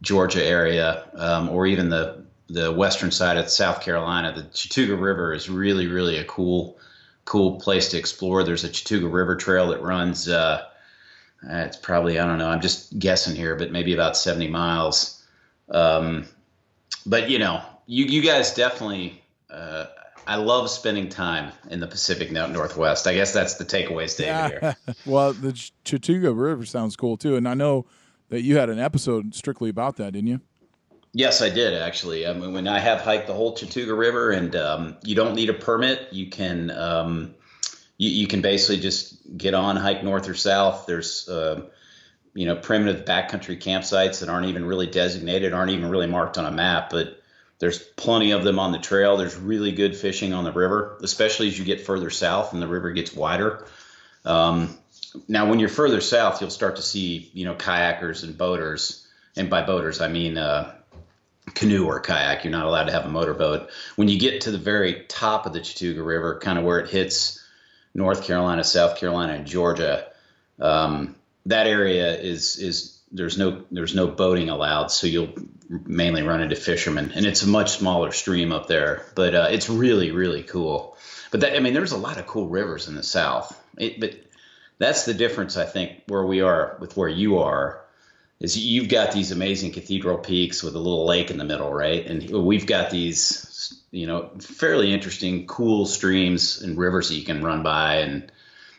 Georgia area um, or even the the western side of South Carolina, the Chattooga River is really, really a cool cool place to explore. There's a Chattooga River Trail that runs. Uh, uh, it's probably I don't know. I'm just guessing here, but maybe about 70 miles. Um, but you know, you you guys definitely. Uh, I love spending time in the Pacific Northwest. I guess that's the takeaways, David. Here. well, the Ch- Chattooga River sounds cool too, and I know that you had an episode strictly about that, didn't you? Yes, I did actually. I mean, when I have hiked the whole Chattooga River, and um, you don't need a permit, you can um, you, you can basically just get on, hike north or south. There's uh, you know primitive backcountry campsites that aren't even really designated, aren't even really marked on a map, but there's plenty of them on the trail. There's really good fishing on the river, especially as you get further south and the river gets wider. Um, now, when you're further south, you'll start to see, you know, kayakers and boaters. And by boaters, I mean uh, canoe or kayak. You're not allowed to have a motorboat. When you get to the very top of the Chattooga River, kind of where it hits North Carolina, South Carolina, and Georgia, um, that area is is there's no there's no boating allowed. So you'll mainly run into fishermen, and it's a much smaller stream up there. But uh, it's really really cool. But that I mean, there's a lot of cool rivers in the South. It, but that's the difference, I think, where we are with where you are is you've got these amazing cathedral peaks with a little lake in the middle, right? And we've got these, you know, fairly interesting, cool streams and rivers that you can run by and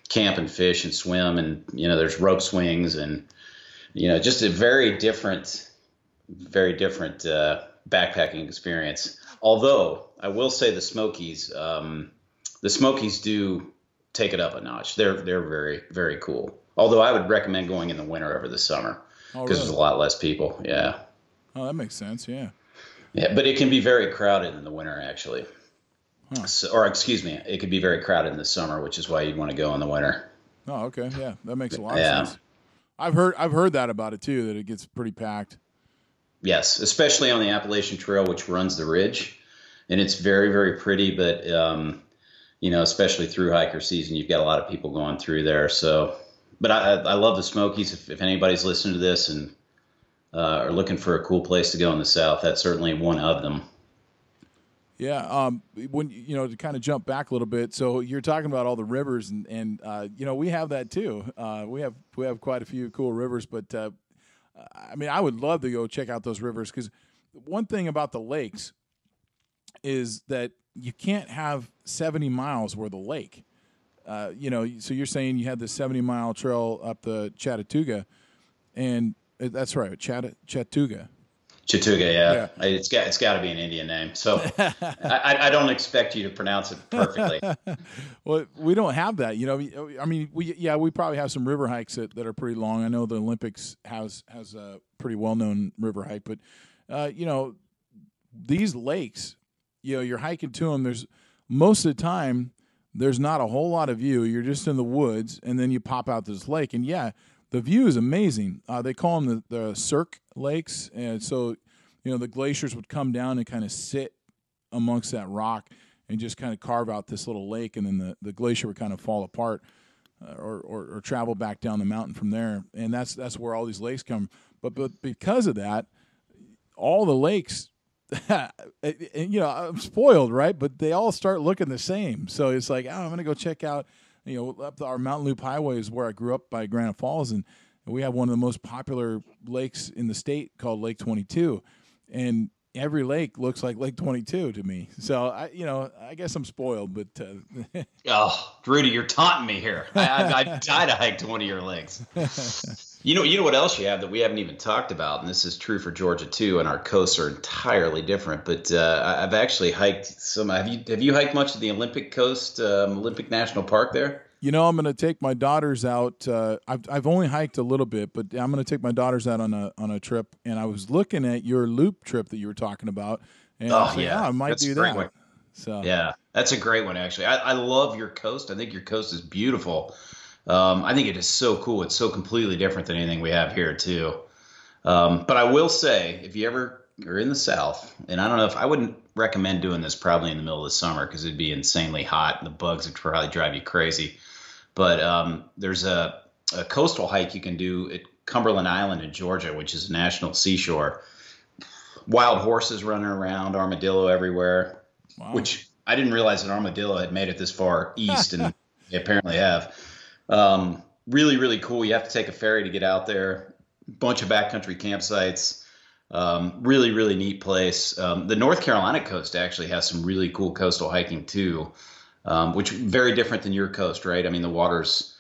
camp and fish and swim. And, you know, there's rope swings and, you know, just a very different, very different uh, backpacking experience. Although I will say the Smokies, um, the Smokies do take it up a notch. They're they're very very cool. Although I would recommend going in the winter over the summer Oh, because really? there's a lot less people. Yeah, Oh, that makes sense. Yeah. yeah, but it can be very crowded in the winter actually. Huh. So, or excuse me, it could be very crowded in the summer, which is why you'd want to go in the winter. Oh, okay. Yeah, that makes a lot Yeah. of sense. I've heard I've heard that about it too. That it gets pretty packed. Yes, especially on the Appalachian Trail, which runs the ridge, and it's very very pretty. But um, you know, especially through hiker season, you've got a lot of people going through there. So, but I, I love the Smokies. If, if anybody's listening to this and uh, are looking for a cool place to go in the South, that's certainly one of them. Yeah. Um. When you know to kind of jump back a little bit, so you're talking about all the rivers, and and uh, you know we have that too. Uh, we have we have quite a few cool rivers, but uh, I mean I would love to go check out those rivers because one thing about the lakes is that you can't have 70 miles worth of lake. uh, you know, so you're saying you had the 70 mile trail up the Chattooga, and uh, that's right, Chatt-. Chattooga, yeah. yeah. It's got it's got to be an Indian name. So I, I, don't expect you to pronounce it perfectly. well, we don't have that. You know, I mean, we yeah, we probably have some river hikes that, that are pretty long. I know the Olympics has has a pretty well known river hike, but uh, you know, these lakes, you know, you're hiking to them. There's most of the time there's not a whole lot of view. You're just in the woods, and then you pop out this lake, and yeah, the view is amazing. Uh, they call them the, the Cirque Lakes, and so you know the glaciers would come down and kind of sit amongst that rock and just kind of carve out this little lake, and then the, the glacier would kind of fall apart uh, or, or, or travel back down the mountain from there, and that's that's where all these lakes come. But but because of that, all the lakes you know, I'm spoiled, right? But they all start looking the same. So it's like, oh, I'm going to go check out you know, up our Mountain Loop Highway is where I grew up by Granite Falls, and we have one of the most popular lakes in the state called Lake 22, and every lake looks like Lake 22 to me. So I, you know, I guess I'm spoiled, but uh, oh, Rudy, you're taunting me here. I, I, I died to hike to one of your lakes. You know, you know what else you have that we haven't even talked about, and this is true for Georgia too. And our coasts are entirely different. But uh, I've actually hiked some. Have you have you hiked much of the Olympic Coast, um, Olympic National Park there? You know, I'm going to take my daughters out. Uh, I've I've only hiked a little bit, but I'm going to take my daughters out on a on a trip. And I was looking at your loop trip that you were talking about, and oh I yeah, oh, I might that's do that. One. So yeah, that's a great one actually. I, I love your coast. I think your coast is beautiful. Um, I think it is so cool. It's so completely different than anything we have here too. Um, but I will say, if you ever are in the South, and I don't know if I wouldn't recommend doing this probably in the middle of the summer because it'd be insanely hot and the bugs would probably drive you crazy. But um, there's a, a coastal hike you can do at Cumberland Island in Georgia, which is a national seashore. Wild horses running around, armadillo everywhere, wow. which I didn't realize an armadillo had made it this far east, and they apparently have. Um, really, really cool. You have to take a ferry to get out there. Bunch of backcountry campsites. Um, really, really neat place. Um, the North Carolina coast actually has some really cool coastal hiking too, um, which very different than your coast, right? I mean, the water's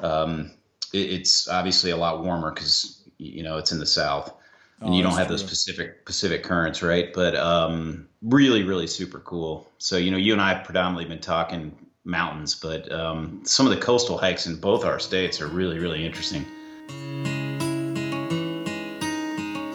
um, it, it's obviously a lot warmer because you know it's in the south, and oh, you don't have true. those Pacific Pacific currents, right? But um, really, really super cool. So you know, you and I have predominantly been talking mountains, but um, some of the coastal hikes in both our states are really, really interesting.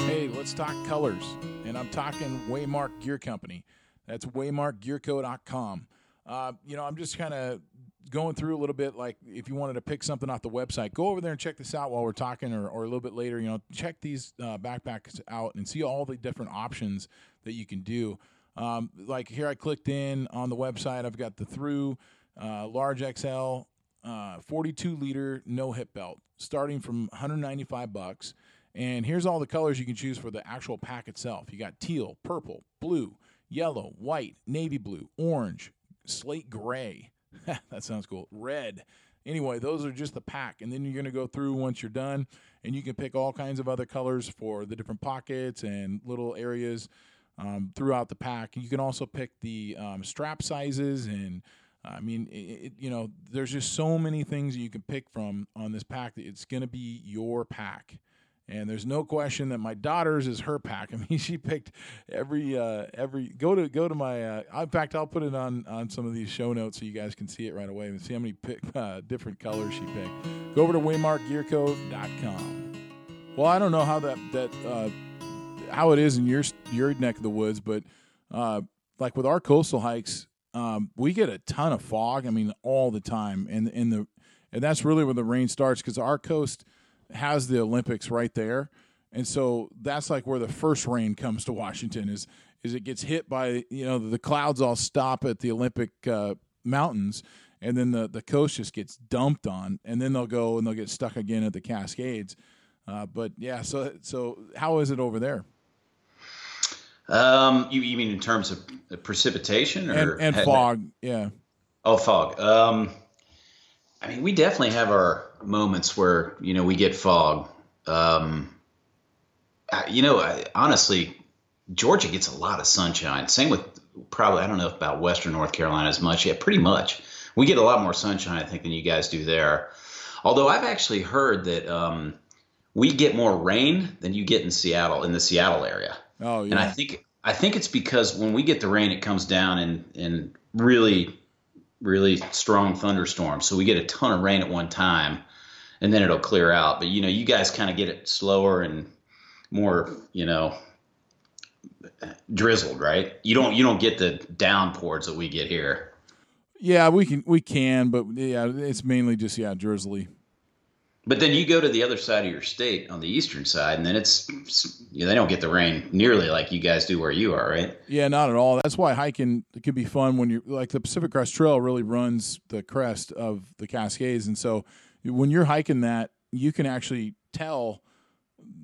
Hey, let's talk colors. And I'm talking Waymark Gear Company. That's waymarkgearco.com. Uh, you know, I'm just kind of going through a little bit like if you wanted to pick something off the website go over there and check this out while we're talking or, or a little bit later you know check these uh, backpacks out and see all the different options that you can do um, like here i clicked in on the website i've got the through uh, large XL, uh, 42 liter no hip belt, starting from 195 bucks. And here's all the colors you can choose for the actual pack itself. You got teal, purple, blue, yellow, white, navy blue, orange, slate gray. that sounds cool. Red. Anyway, those are just the pack. And then you're going to go through once you're done, and you can pick all kinds of other colors for the different pockets and little areas um, throughout the pack. You can also pick the um, strap sizes and I mean, it, you know, there's just so many things you can pick from on this pack. That it's going to be your pack, and there's no question that my daughter's is her pack. I mean, she picked every uh, every go to go to my. Uh, in fact, I'll put it on on some of these show notes so you guys can see it right away and see how many pick, uh, different colors she picked. Go over to waymarkgearco.com. Well, I don't know how that that uh, how it is in your your neck of the woods, but uh, like with our coastal hikes um, we get a ton of fog. I mean, all the time, and in the and that's really where the rain starts because our coast has the Olympics right there, and so that's like where the first rain comes to Washington is is it gets hit by you know the clouds all stop at the Olympic uh, mountains, and then the the coast just gets dumped on, and then they'll go and they'll get stuck again at the Cascades. Uh, but yeah, so so how is it over there? Um, you, you mean in terms of precipitation or and, and fog? Yeah. Oh, fog. Um, I mean, we definitely have our moments where you know we get fog. Um, you know, I, honestly, Georgia gets a lot of sunshine. Same with probably I don't know about Western North Carolina as much. Yeah, pretty much. we get a lot more sunshine, I think, than you guys do there. Although I've actually heard that um, we get more rain than you get in Seattle, in the Seattle area. Oh yeah. And I think I think it's because when we get the rain, it comes down in in really really strong thunderstorms. So we get a ton of rain at one time, and then it'll clear out. But you know, you guys kind of get it slower and more, you know, drizzled, right? You don't you don't get the downpours that we get here. yeah, we can we can, but yeah, it's mainly just yeah, drizzly. But then you go to the other side of your state on the eastern side, and then it's you know, they don't get the rain nearly like you guys do where you are, right? Yeah, not at all. That's why hiking can be fun when you're like the Pacific Crest Trail really runs the crest of the Cascades, and so when you're hiking that, you can actually tell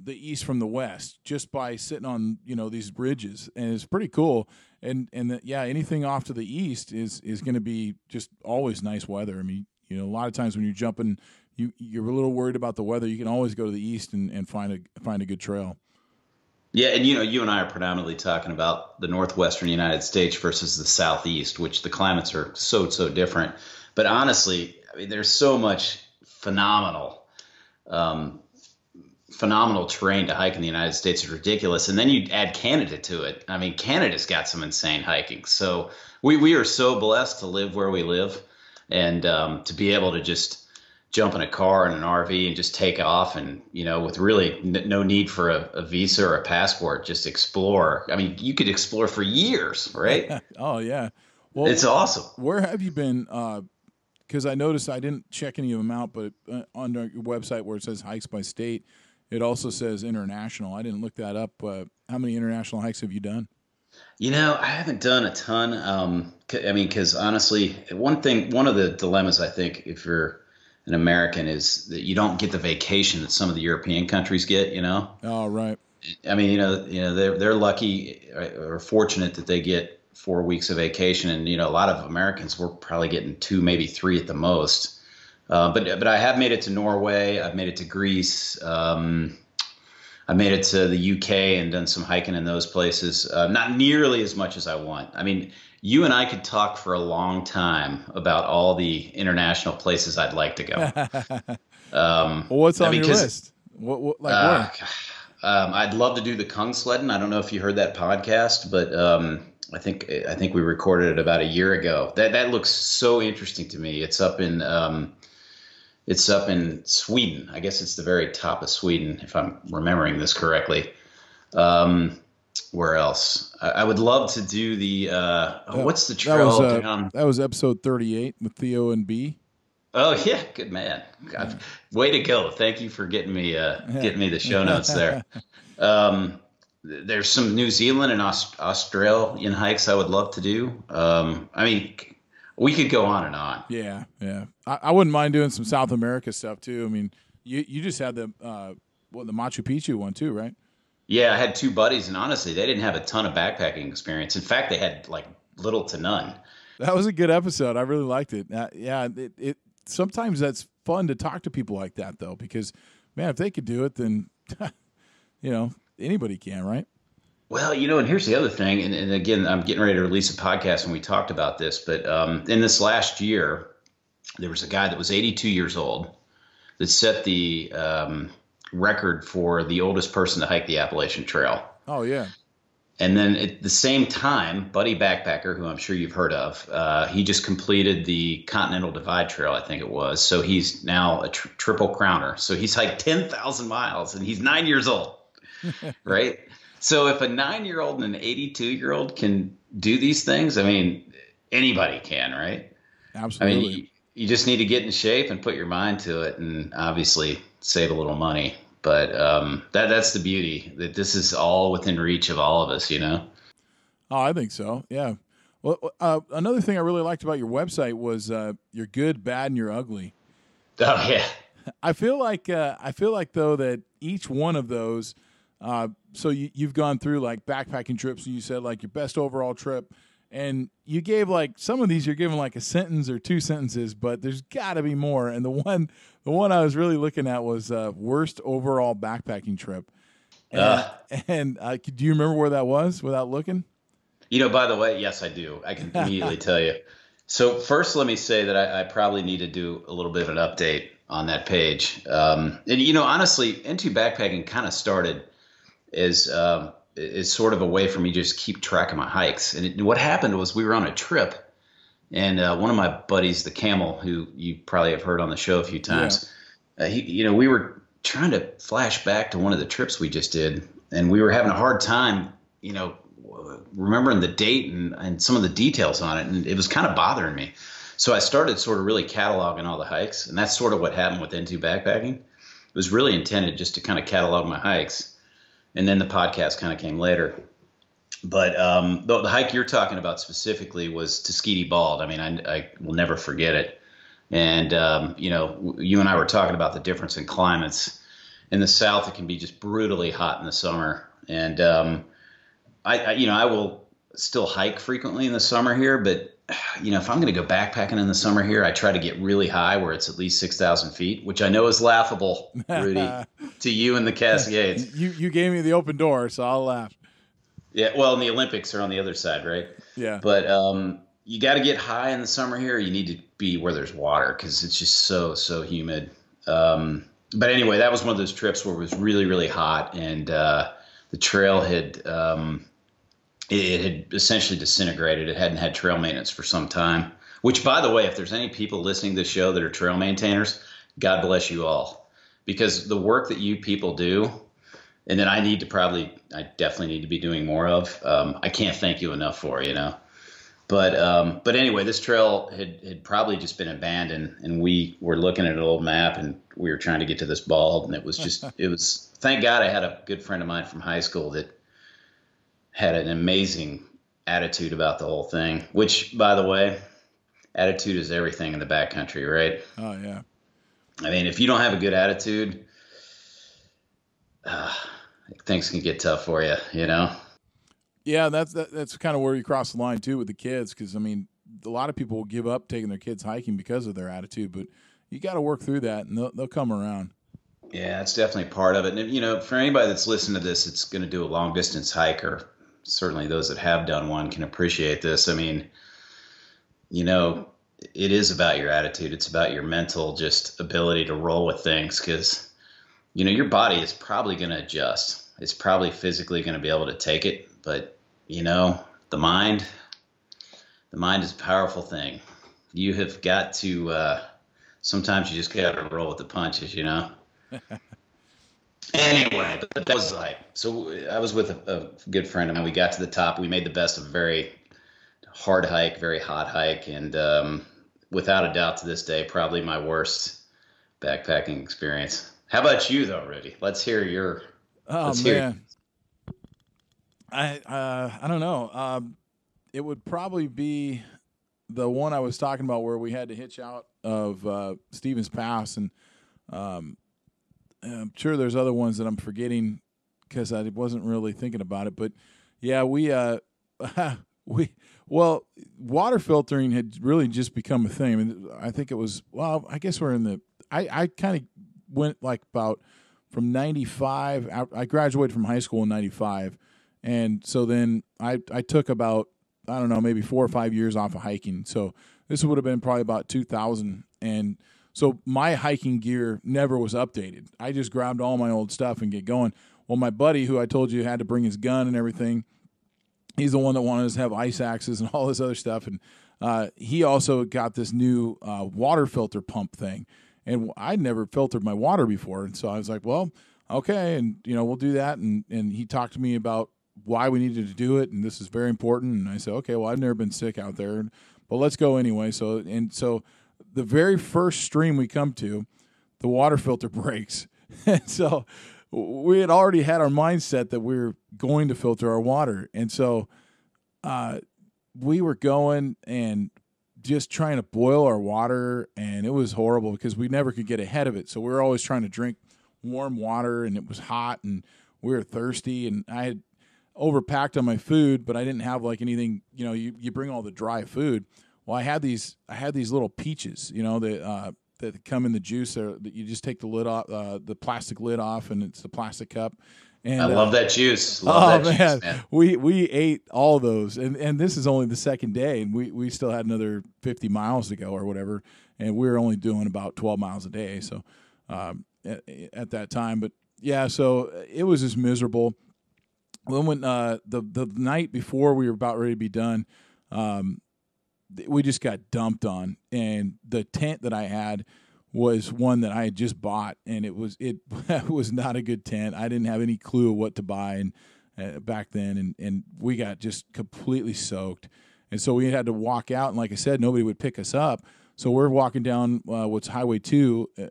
the east from the west just by sitting on you know these bridges, and it's pretty cool. And and the, yeah, anything off to the east is is going to be just always nice weather. I mean, you know, a lot of times when you're jumping, you you're a little worried about the weather. You can always go to the east and, and find a find a good trail. Yeah, and you know, you and I are predominantly talking about the northwestern United States versus the southeast, which the climates are so so different. But honestly, I mean, there's so much phenomenal, um, phenomenal terrain to hike in the United States. is ridiculous, and then you add Canada to it. I mean, Canada's got some insane hiking. So we we are so blessed to live where we live, and um, to be able to just jump in a car and an RV and just take off and you know with really n- no need for a, a visa or a passport just explore i mean you could explore for years right oh yeah, well, it's awesome where have you been? Because I noticed I didn't check any of them out, but uh, on your website where it says hikes by state, it also says international. I didn't look that up. Uh, how many international hikes have you done? you know i haven't done a ton um c- i mean because honestly one thing one of the dilemmas i think if you're an american is that you don't get the vacation that some of the european countries get you know Oh right, I mean, you know, you know, they're they're lucky or fortunate that they get four weeks of vacation, and you know, a lot of Americans we're probably getting two, maybe three at the most. Uh, but but I have made it to Norway. I've made it to Greece. Um, I made it to the UK and done some hiking in those places. Uh, not nearly as much as I want. I mean, you and I could talk for a long time about all the international places I'd like to go. Um, well, what's I on mean, your list? What, what like uh, where? um, I'd love to do the Kungsleden. I don't know if you heard that podcast, but um, I think I think we recorded it about a year ago. That that looks so interesting to me. It's up in um, it's up in Sweden. I guess it's the very top of Sweden, if I'm remembering this correctly. Um, where else? I, I would love to do the uh, oh, what's the That trail was uh, down? that was episode thirty-eight with Theo and B. Oh yeah, good man. God, way to go! Thank you for getting me uh, getting me the show notes there. Um, there's some New Zealand and Aus- Australian hikes I would love to do. Um, I mean, we could go on and on. Yeah, yeah. I, I wouldn't mind doing some South America stuff too. I mean, you you just had the uh, well, the Machu Picchu one too, right? Yeah, I had two buddies, and honestly, they didn't have a ton of backpacking experience. In fact, they had like little to none. That was a good episode. I really liked it. Uh, yeah, it, it sometimes that's fun to talk to people like that though, because man, if they could do it, then you know anybody can, right? Well, you know, and here's the other thing, and, and again, I'm getting ready to release a podcast, and we talked about this, but um, in this last year, there was a guy that was 82 years old that set the um, record for the oldest person to hike the Appalachian Trail. Oh yeah, And then at the same time, Buddy Backpacker, who I'm sure you've heard of, uh, he just completed the Continental Divide Trail, I think it was. So he's now a tr- triple crowner. So he's hiked 10,000 miles and he's nine years old, right? So if a nine year old and an 82 year old can do these things, I mean, anybody can, right? Absolutely. I mean, you, you just need to get in shape and put your mind to it, and obviously save a little money. But um, that that's the beauty that this is all within reach of all of us, you know. oh, I think so. Yeah. Well, uh, another thing I really liked about your website was uh, you're good, bad, and you're ugly. Oh yeah, I feel like uh, I feel like though that each one of those. Uh, so you, you've gone through like backpacking trips, and you said like your best overall trip, and you gave like some of these you're giving like a sentence or two sentences, but there's got to be more. And the one the one I was really looking at was uh, worst overall backpacking trip. And, Uh. and uh, do you remember where that was without looking? you know. By the way, yes, I do. I can immediately tell you. So first, let me say that I, I, probably need to do a little bit of an update on that page. Um, and you know, honestly, N2 backpacking kind of started as um, is sort of a way for me to just keep track of my hikes. And it, what happened was we were on a trip, and uh, one of my buddies, the Camel, who you probably have heard on the show a few times, yeah. uh, he, you know, we were trying to flash back to one of the trips we just did, and we were having a hard time, you know, remembering the date and, and some of the details on it, and it was kind of bothering me. So I started sort of really cataloging all the hikes, and that's sort of what happened with N2 backpacking. It was really intended just to kind of catalog my hikes, and then the podcast kind of came later. But um, the, the, hike you're talking about specifically was Tuskegee Bald. I mean, I, I will never forget it. And um, you know, you and I were talking about the difference in climates. In the South, it can be just brutally hot in the summer, and um, I, I, you know, I will still hike frequently in the summer here, but you know, if I'm going to go backpacking in the summer here, I try to get really high where it's at least 6,000 feet, which I know is laughable, Rudy, to you in the Cascades. You, you gave me the open door, so I'll laugh. Yeah. Well, and the Olympics are on the other side, right? Yeah. But, um, you got to get high in the summer here. You need to be where there's water because it's just so, so humid. Um, but anyway, that was one of those trips where it was really, really hot and, uh, the trail had, um, it had essentially disintegrated. It hadn't had trail maintenance for some time. Which, by the way, if there's any people listening to the show that are trail maintainers, God bless you all, because the work that you people do, and then I need to probably, I definitely need to be doing more of. Um, I can't thank you enough for, you know. But um, but anyway, this trail had, had probably just been abandoned, and we were looking at an old map, and we were trying to get to this bald, and it was just it was. Thank God I had a good friend of mine from high school that had an amazing attitude about the whole thing. Which, by the way, attitude is everything in the backcountry, right? Oh yeah. I mean, if you don't have a good attitude, uh, things can get tough for you. You know. Yeah, that's that, that's kind of where you cross the line too with the kids, because I mean, a lot of people will give up taking their kids hiking because of their attitude, but you got to work through that, and they'll, they'll come around. Yeah, it's definitely part of it. And you know, for anybody that's listening to this, it's going to do a long distance hike or certainly those that have done one can appreciate this. I mean, you know, it is about your attitude. It's about your mental just ability to roll with things because, you know, your body is probably going to adjust. It's probably physically going to be able to take it, but you know, the mind, the mind is a powerful thing. You have got to. Uh, sometimes you just got to roll with the punches, you know. Anyway, but that was like so. I was with a, a, good friend of mine. We got to the top. We made the best of a very hard hike, very hot hike, and um, without a doubt, to this day, probably my worst backpacking experience. How about you, though, Rudy? Let's hear your. Oh man, hear. I uh, I don't know. Um, it would probably be the one I was talking about where we had to hitch out of uh, Stevens Pass and. Um, I'm sure there's other ones that I'm forgetting because I wasn't really thinking about it. But yeah, we uh, we well, water filtering had really just become a thing. I mean, I think it was well, I guess we're in the. I I kind of went like about from '95. I graduated from high school in '95, and so then I I took about I don't know maybe four or five years off of hiking. So this would have been probably about 2000 and so my hiking gear never was updated. I just grabbed all my old stuff and get going. Well, my buddy, who I told you had to bring his gun and everything, he's the one that wanted us to have ice axes and all this other stuff. And uh, he also got this new uh, water filter pump thing. And I'd never filtered my water before. And so I was like, well, okay. And, you know, we'll do that. And, and he talked to me about why we needed to do it. And this is very important. And I said, okay, well, I've never been sick out there, but let's go anyway. So, and so the very first stream we come to, the water filter breaks. and so we had already had our mindset that we were going to filter our water. And so uh, we were going and just trying to boil our water, and it was horrible because we never could get ahead of it. So we were always trying to drink warm water, and it was hot, and we were thirsty. And I had overpacked on my food, but I didn't have like anything. You know, you, you bring all the dry food. Well, I had these I had these little peaches, you know, that uh, that come in the juice. That you just take the lid off, uh, the plastic lid off, and it's the plastic cup, And, I uh, love that juice. Love oh that man. juice, man. we we ate all those, and and this is only the second day, and we we still had another fifty miles to go or whatever, and we were only doing about twelve miles a day, so um, at, at that time, but yeah, so it was just miserable. Then when uh, the the night before we were about ready to be done, um, we just got dumped on, and the tent that I had was one that I had just bought, and it was it was not a good tent. I didn't have any clue what to buy, and uh, back then, and and we got just completely soaked, and so we had to walk out. And like I said, nobody would pick us up, so we're walking down uh, what's Highway Two uh,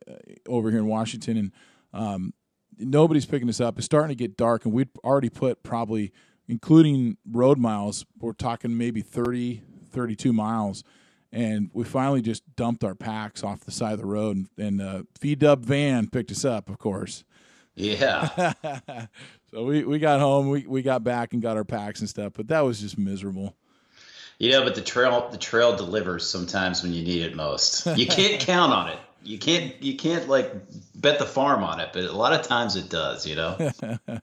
over here in Washington, and um, nobody's picking us up. It's starting to get dark, and we'd already put probably, including road miles, we're talking maybe 30, 32 miles. And we finally just dumped our packs off the side of the road, and, and uh, V-dub van picked us up, of course. Yeah. so we, we got home, we, we got back and got our packs and stuff, but that was just miserable. You know, but the trail the trail delivers sometimes when you need it most. You can't count on it. You can't you can't like bet the farm on it, but a lot of times it does, you know.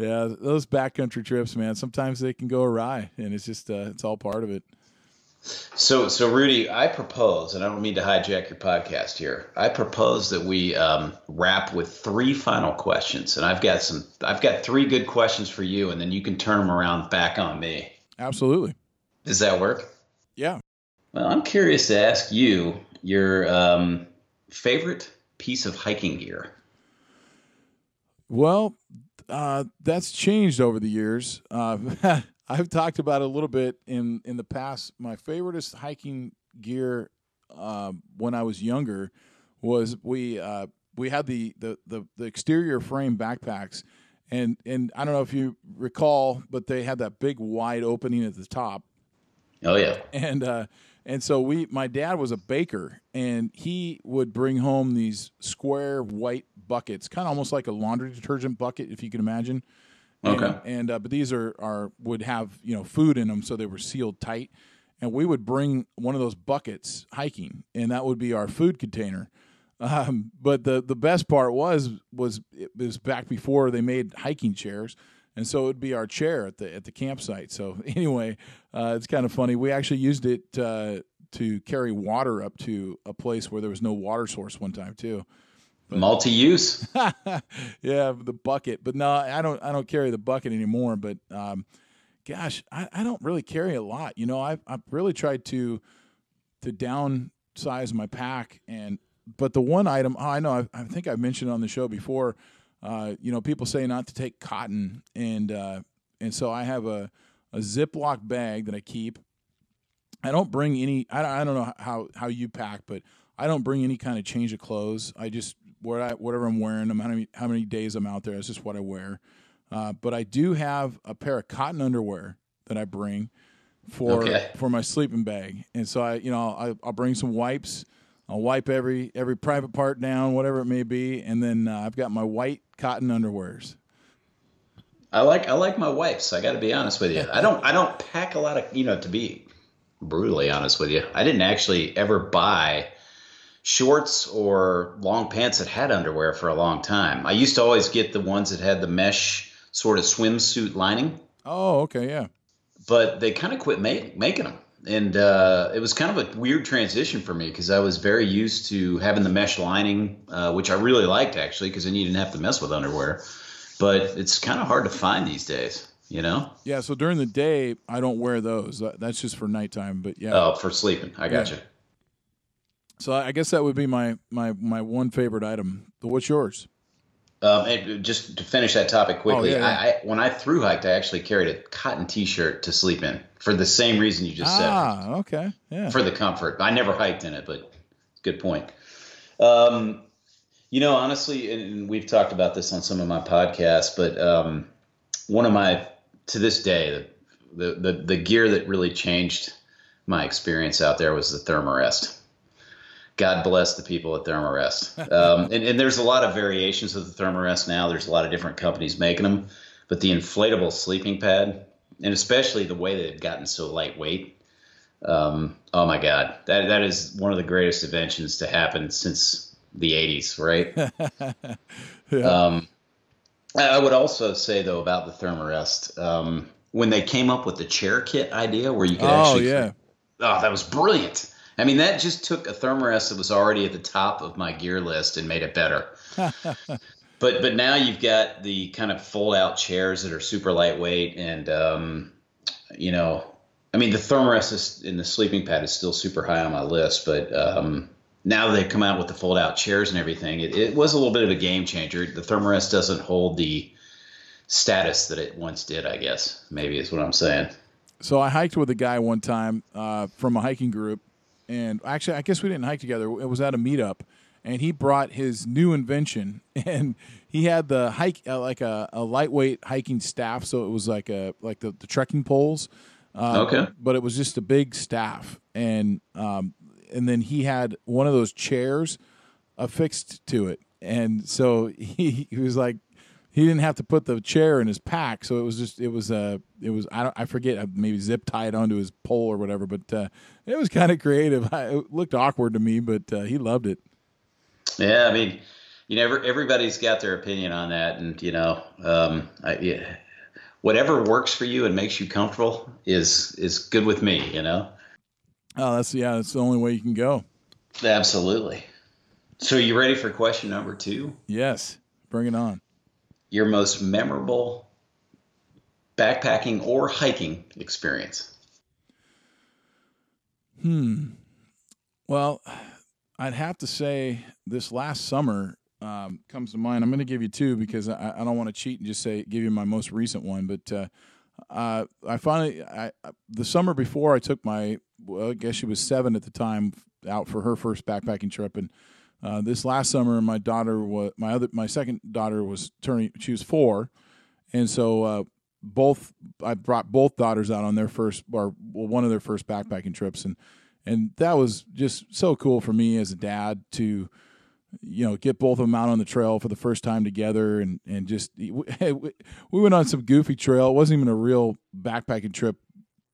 Yeah, those backcountry trips, man, sometimes they can go awry, and it's just uh, it's all part of it. So so Rudy, I propose, and I don't mean to hijack your podcast here. I propose that we um, wrap with three final questions, and I've got some I've got three good questions for you, and then you can turn them around back on me. Absolutely. Does that work? Yeah. Well, I'm curious to ask you your um, favorite piece of hiking gear. Well, uh, that's changed over the years. Uh, I've talked about it a little bit in in the past. My favoriteest hiking gear um, when I was younger was we uh, we had the, the the the exterior frame backpacks, and and I don't know if you recall, but they had that big wide opening at the top, Oh yeah, and uh, and so we my dad was a baker and he would bring home these square white buckets kind of almost like a laundry detergent bucket if you can imagine Okay. and uh, but these are are would have you know food in them so they were sealed tight and we would bring one of those buckets hiking and that would be our food container um, but the the best part was was it was back before they made hiking chairs and so it would be our chair at the at the campsite. So anyway, uh, it's kind of funny. We actually used it uh, to carry water up to a place where there was no water source one time too. Multi-use. yeah, the bucket. But no, I don't. I don't carry the bucket anymore. But um, gosh, I, I don't really carry a lot. You know, I've I've really tried to to downsize my pack and. But the one item oh, I know I, I think I've mentioned on the show before. Uh, you know, people say not to take cotton, and uh, and so I have a a Ziploc bag that I keep. I don't bring any. I don't, I don't know how how you pack, but I don't bring any kind of change of clothes. I just where I whatever I'm wearing, no matter how many, how many days I'm out there, that's just what I wear. Uh, but I do have a pair of cotton underwear that I bring for Okay. for my sleeping bag, and so I you know I, I'll bring some wipes. I'll wipe every every private part down, whatever it may be, and then uh, I've got my white cotton underwears. I like I like my wipes. I got to be honest with you. I don't I don't pack a lot of you know to be brutally honest with you. I didn't actually ever buy shorts or long pants that had underwear for a long time. I used to always get the ones that had the mesh sort of swimsuit lining, Oh, okay, yeah. but they kind of quit make, making them. And uh, it was kind of a weird transition for me because I was very used to having the mesh lining, uh, which I really liked actually, because then you didn't have to mess with underwear. But it's kind of hard to find these days, you know? Yeah, so during the day I don't wear those. That's just for nighttime. But yeah, Oh, for sleeping. I got Yeah. you. So I guess that would be my my my one favorite item. What's yours? Um, and just to finish that topic quickly, Oh, yeah, yeah. I, I when I through hiked, I actually carried a cotton T-shirt to sleep in for the same reason you just said. Ah, okay, yeah. for the comfort. I never hiked in it, but good point. Um, you know, honestly, and, and we've talked about this on some of my podcasts, but um, one of my to this day, the, the the gear that really changed my experience out there was the Thermarest. God bless the people at Thermarest. Um, and, and there's a lot of variations of the Thermarest now. There's a lot of different companies making them, but the inflatable sleeping pad, and especially the way that they've gotten so lightweight, um, oh my God, that that is one of the greatest inventions to happen since the '80s, right? Yeah. Um, I would also say though about the Thermarest, um, when they came up with the chair kit idea, where you could Oh actually, yeah, oh, that was brilliant. I mean, that just took a Thermarest that was already at the top of my gear list and made it better. but but now you've got the kind of fold out chairs that are super lightweight and um, you know, I mean, the Thermarest is, in the sleeping pad is still super high on my list, but um, now that they've come out with the fold out chairs and everything, it, it was a little bit of a game changer. The Thermarest doesn't hold the status that it once did, I guess. Maybe is what I'm saying. So I hiked with a guy one time uh, from a hiking group, and actually, I guess we didn't hike together. It was at a meetup, and he brought his new invention, and he had the hike uh, like a, a lightweight hiking staff. So it was like a like the, the trekking poles. Uh, Okay. But it was just a big staff, and um, and then he had one of those chairs affixed to it, and so he, he was like he didn't have to put the chair in his pack, so it was just it was uh it was I don't I forget uh, maybe zip tied onto his pole or whatever, but uh, it was kind of creative. I, it looked awkward to me, but uh, he loved it. Yeah, I mean, you know, every, everybody's got their opinion on that, and you know, um, I, yeah, whatever works for you and makes you comfortable is is good with me. You know, Oh, that's yeah, that's the only way you can go. absolutely. So, you ready for question number two? Yes, bring it on. Your most memorable backpacking or hiking experience? Hmm. Well, I'd have to say this last summer um, comes to mind. I'm going to give you two because I, I don't want to cheat and just say give you my most recent one. But uh, uh, I finally, I, the summer before, I took my, well, I guess she was seven at the time, out for her first backpacking trip, and uh, this last summer, my daughter was my other, my second daughter was turning, she was four, and so uh, both I brought both daughters out on their first or well, one of their first backpacking trips, and and that was just so cool for me as a dad to you know get both of them out on the trail for the first time together and and just we went on some goofy trail. It wasn't even a real backpacking trip.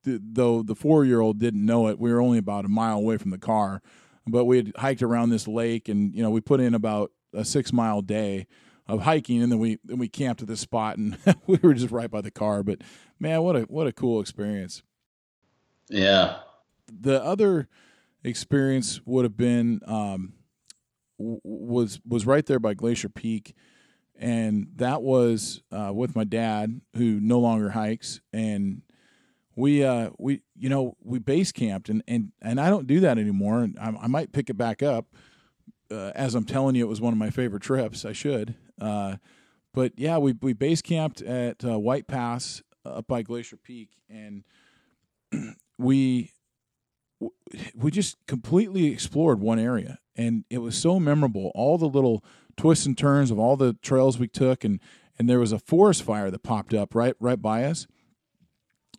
Though the four year old didn't know it we were only about a mile away from the car but we had hiked around this lake and you know we put in about a six mile day of hiking and then we then we camped at this spot and we were just right by the car but man what a what a cool experience. Yeah, the other experience would have been um, was was right there by Glacier Peak, and that was uh, with my dad who no longer hikes, and we uh, we you know we base camped, and and and I don't do that anymore, and I, I might pick it back up. Uh, as I'm telling you, it was one of my favorite trips. I should. Uh, but yeah, we we base camped at uh, White Pass up by Glacier Peak, and we we just completely explored one area and it was so memorable all the little twists and turns of all the trails we took and and there was a forest fire that popped up right right by us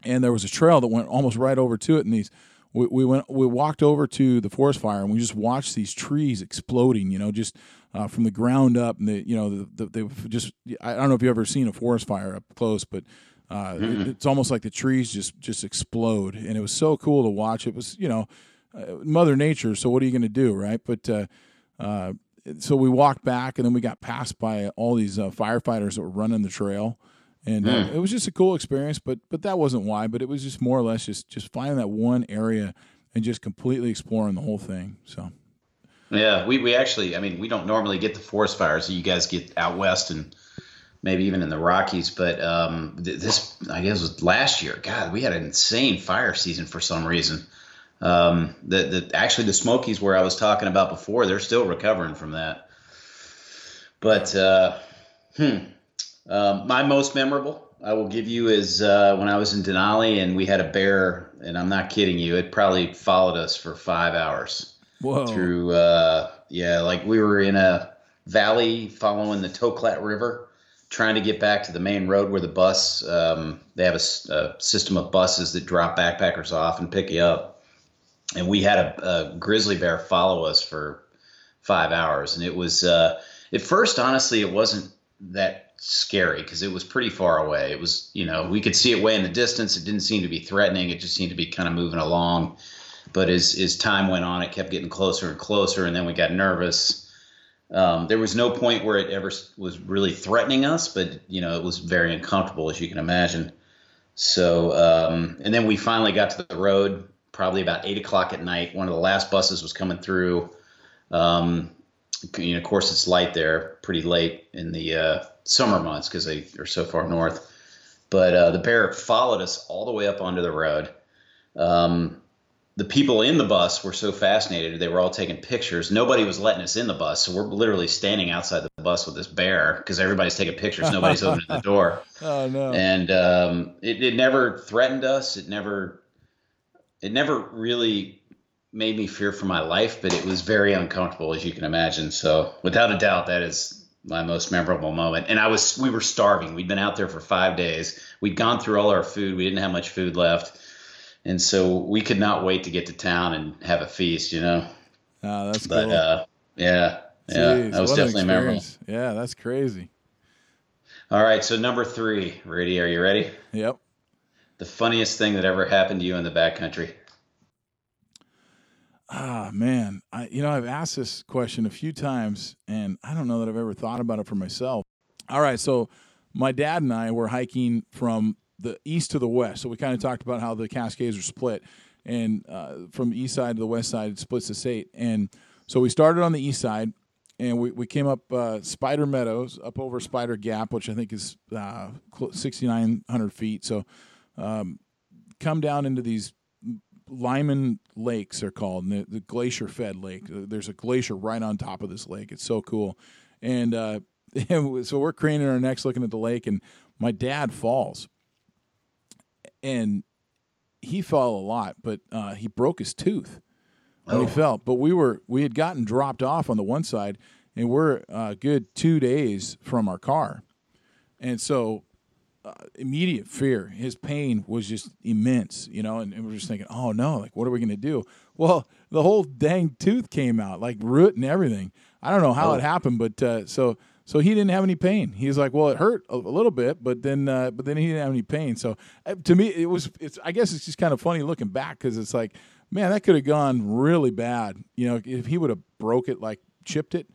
and there was a trail that went almost right over to it and these we, we went we walked over to the forest fire and we just watched these trees exploding you know just uh, from the ground up and the you know the, the, they just I don't know if you've ever seen a forest fire up close but uh, it- it's almost like the trees just just explode and it was so cool to watch. It was you know uh, mother nature so what are you going to do right? But uh, uh, so we walked back and then we got passed by all these uh, firefighters that were running the trail and uh, it was just a cool experience but but that wasn't why but it was just more or less just just finding that one area and just completely exploring the whole thing so yeah. We we actually, I mean, we don't normally get the forest fires that you guys get out west and maybe even in the Rockies, but um, th- this I guess was last year. God, we had an insane fire season for some reason. Um, the the actually the Smokies where I was talking about before, they're still recovering from that. But uh, hmm, um, my most memorable I will give you is uh, when I was in Denali and we had a bear, and I'm not kidding you, it probably followed us for five hours. Whoa. Through uh yeah like we were in a valley following the Toklat River trying to get back to the main road where the bus um they have a system of buses that drop backpackers off and pick you up. And we had a, a grizzly bear follow us for five hours and it was uh at first honestly it wasn't that scary because it was pretty far away it was you know we could see it way in the distance it didn't seem to be threatening it just seemed to be kind of moving along but as as time went on, it kept getting closer and closer, and then we got nervous. Um, there was no point where it ever was really threatening us, but you know it was very uncomfortable, as you can imagine. So, um, and then we finally got to the road, probably about eight o'clock at night. One of the last buses was coming through. Um, you know, of course, it's light there, pretty late in the uh, summer months because they are so far north. But uh, the bear followed us all the way up onto the road. Um, the people in the bus were so fascinated; they were all taking pictures. Nobody was letting us in the bus, so we're literally standing outside the bus with this bear because everybody's taking pictures. Nobody's opening the door. Oh no! And um, it, it never threatened us. It never, it never really made me fear for my life, but it was very uncomfortable, as you can imagine. So, without a doubt, that is my most memorable moment. And I was, we were starving. We'd been out there for five days. We'd gone through all our food. We didn't have much food left, and so we could not wait to get to town and have a feast. You know. Oh, that's But cool. uh, yeah, yeah, Jeez, that was definitely memorable. Yeah, that's crazy. All right, so number three, Rudy, are you ready? Yep. The funniest thing that ever happened to you in the backcountry. Ah, man. I you know, I've asked this question a few times and I don't know that I've ever thought about it for myself. All right, so my dad and I were hiking from the east to the west. So we kind of talked about how the Cascades are split and uh, from the east side to the west side it splits the state. And so we started on the east side and we, we came up uh, Spider Meadows, up over Spider Gap, which I think is uh, 6,900 feet. So um, come down into these Lyman Lakes are called, the, the glacier fed lake. There's a glacier right on top of this lake. It's so cool. And, uh, so we're craning our necks looking at the lake, and my dad falls. And he fell a lot, but uh, he broke his tooth when Oh. he fell. But we were we had gotten dropped off on the one side, and we're a good two days from our car, and so uh, immediate fear. His pain was just immense, you know, and, and we're just thinking, oh no, like what are we going to do? Well, the whole dang tooth came out, like root and everything. I don't know how Oh. it happened, but uh, so so he didn't have any pain. He was like, well, it hurt a, a little bit, but then uh, but then he didn't have any pain. So uh, to me, it was it's. I guess it's just kind of funny looking back because it's like, man, that could have gone really bad. You know, if he would have broke it, like chipped it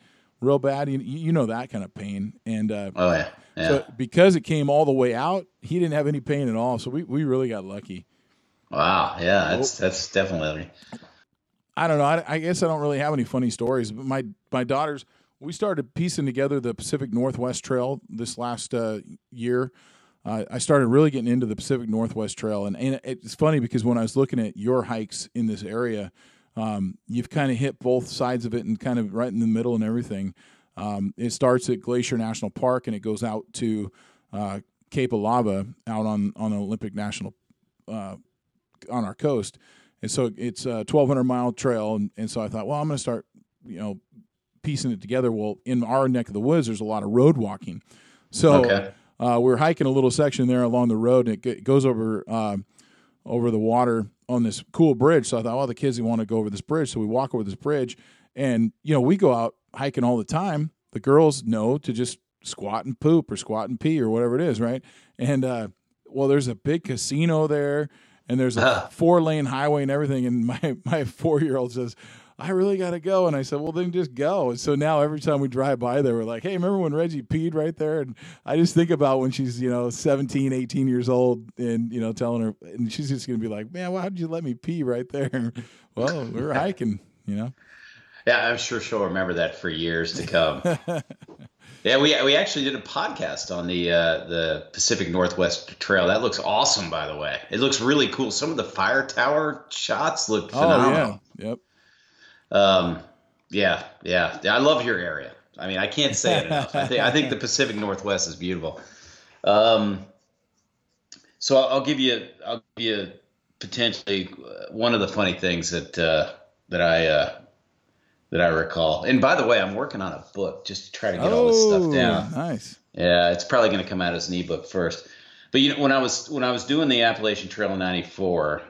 real bad, you, you know that kind of pain. And uh, Oh yeah, yeah. so because it came all the way out, he didn't have any pain at all. So we, we really got lucky. wow, yeah, that's that's definitely. I don't know. I, I guess I don't really have any funny stories. But my my daughters, we started piecing together the Pacific Northwest Trail this last uh, year. Uh, I started really getting into the Pacific Northwest Trail, and, and it's funny because when I was looking at your hikes in this area, um, you've kind of hit both sides of it and kind of right in the middle and everything. Um, it starts at Glacier National Park and it goes out to uh, Cape Alava out on on Olympic National uh, on our coast. And so it's a 1,200 mile trail. And, and so I thought, well, I'm going to start, you know, piecing it together. Well, in our neck of the woods, there's a lot of road walking. So Okay. uh, we're hiking a little section there along the road, and it g- goes over um, over the water on this cool bridge. So I thought, well, the kids want to go over this bridge, so we walk over this bridge, and you know, we go out hiking all the time. The girls know to just squat and poop or squat and pee or whatever it is, right? And uh, well, there's a big casino there, and there's a four lane highway and everything. And my my four year old says. I really got to go. And I said, well, then just go. And so now every time we drive by there, we're like, hey, remember when Reggie peed right there? And I just think about when she's, you know, 17, 18 years old and, you know, telling her, and she's just going to be like, man, why did you let me pee right there? well, we were hiking, you know? Yeah, I'm sure she'll remember that for years to come. yeah, we we actually did a podcast on the uh, the Pacific Northwest Trail. That looks awesome, by the way. It looks really cool. Some of the fire tower shots look phenomenal. Oh, yeah. Yep. Um, yeah, yeah. I love your area. I mean, I can't say it enough. I think I think the Pacific Northwest is beautiful. Um, so I'll, I'll give you I'll give you potentially uh, one of the funny things that uh, that I uh, that I recall. And by the way, I'm working on a book just to try to get all this Oh, stuff down. nice. Yeah, it's probably going to come out as an ebook first. But you know, when I was when I was doing the Appalachian Trail in '94,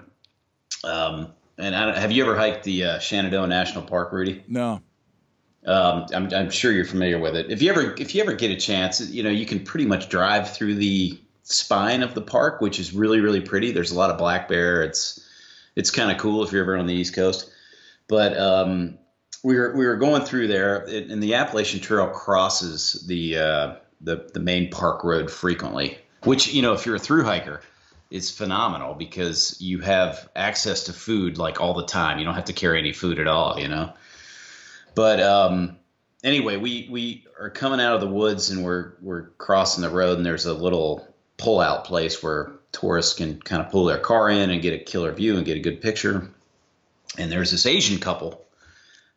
um, and I have you ever hiked the uh, Shenandoah National Park, Rudy? No. Um, I'm, I'm sure you're familiar with it. If you ever if you ever get a chance, you know you can pretty much drive through the spine of the park, which is really really pretty. There's a lot of black bear. It's it's kind of cool if you're ever on the East Coast. But um, we were we were going through there, and the Appalachian Trail crosses the uh, the the main park road frequently. Which you know, if you're a through hiker, is phenomenal because you have access to food like all the time. You don't have to carry any food at all, you know. But um, anyway, we we are coming out of the woods and we're we're crossing the road, and there's a little pull out place where tourists can kind of pull their car in and get a killer view and get a good picture. And there's this Asian couple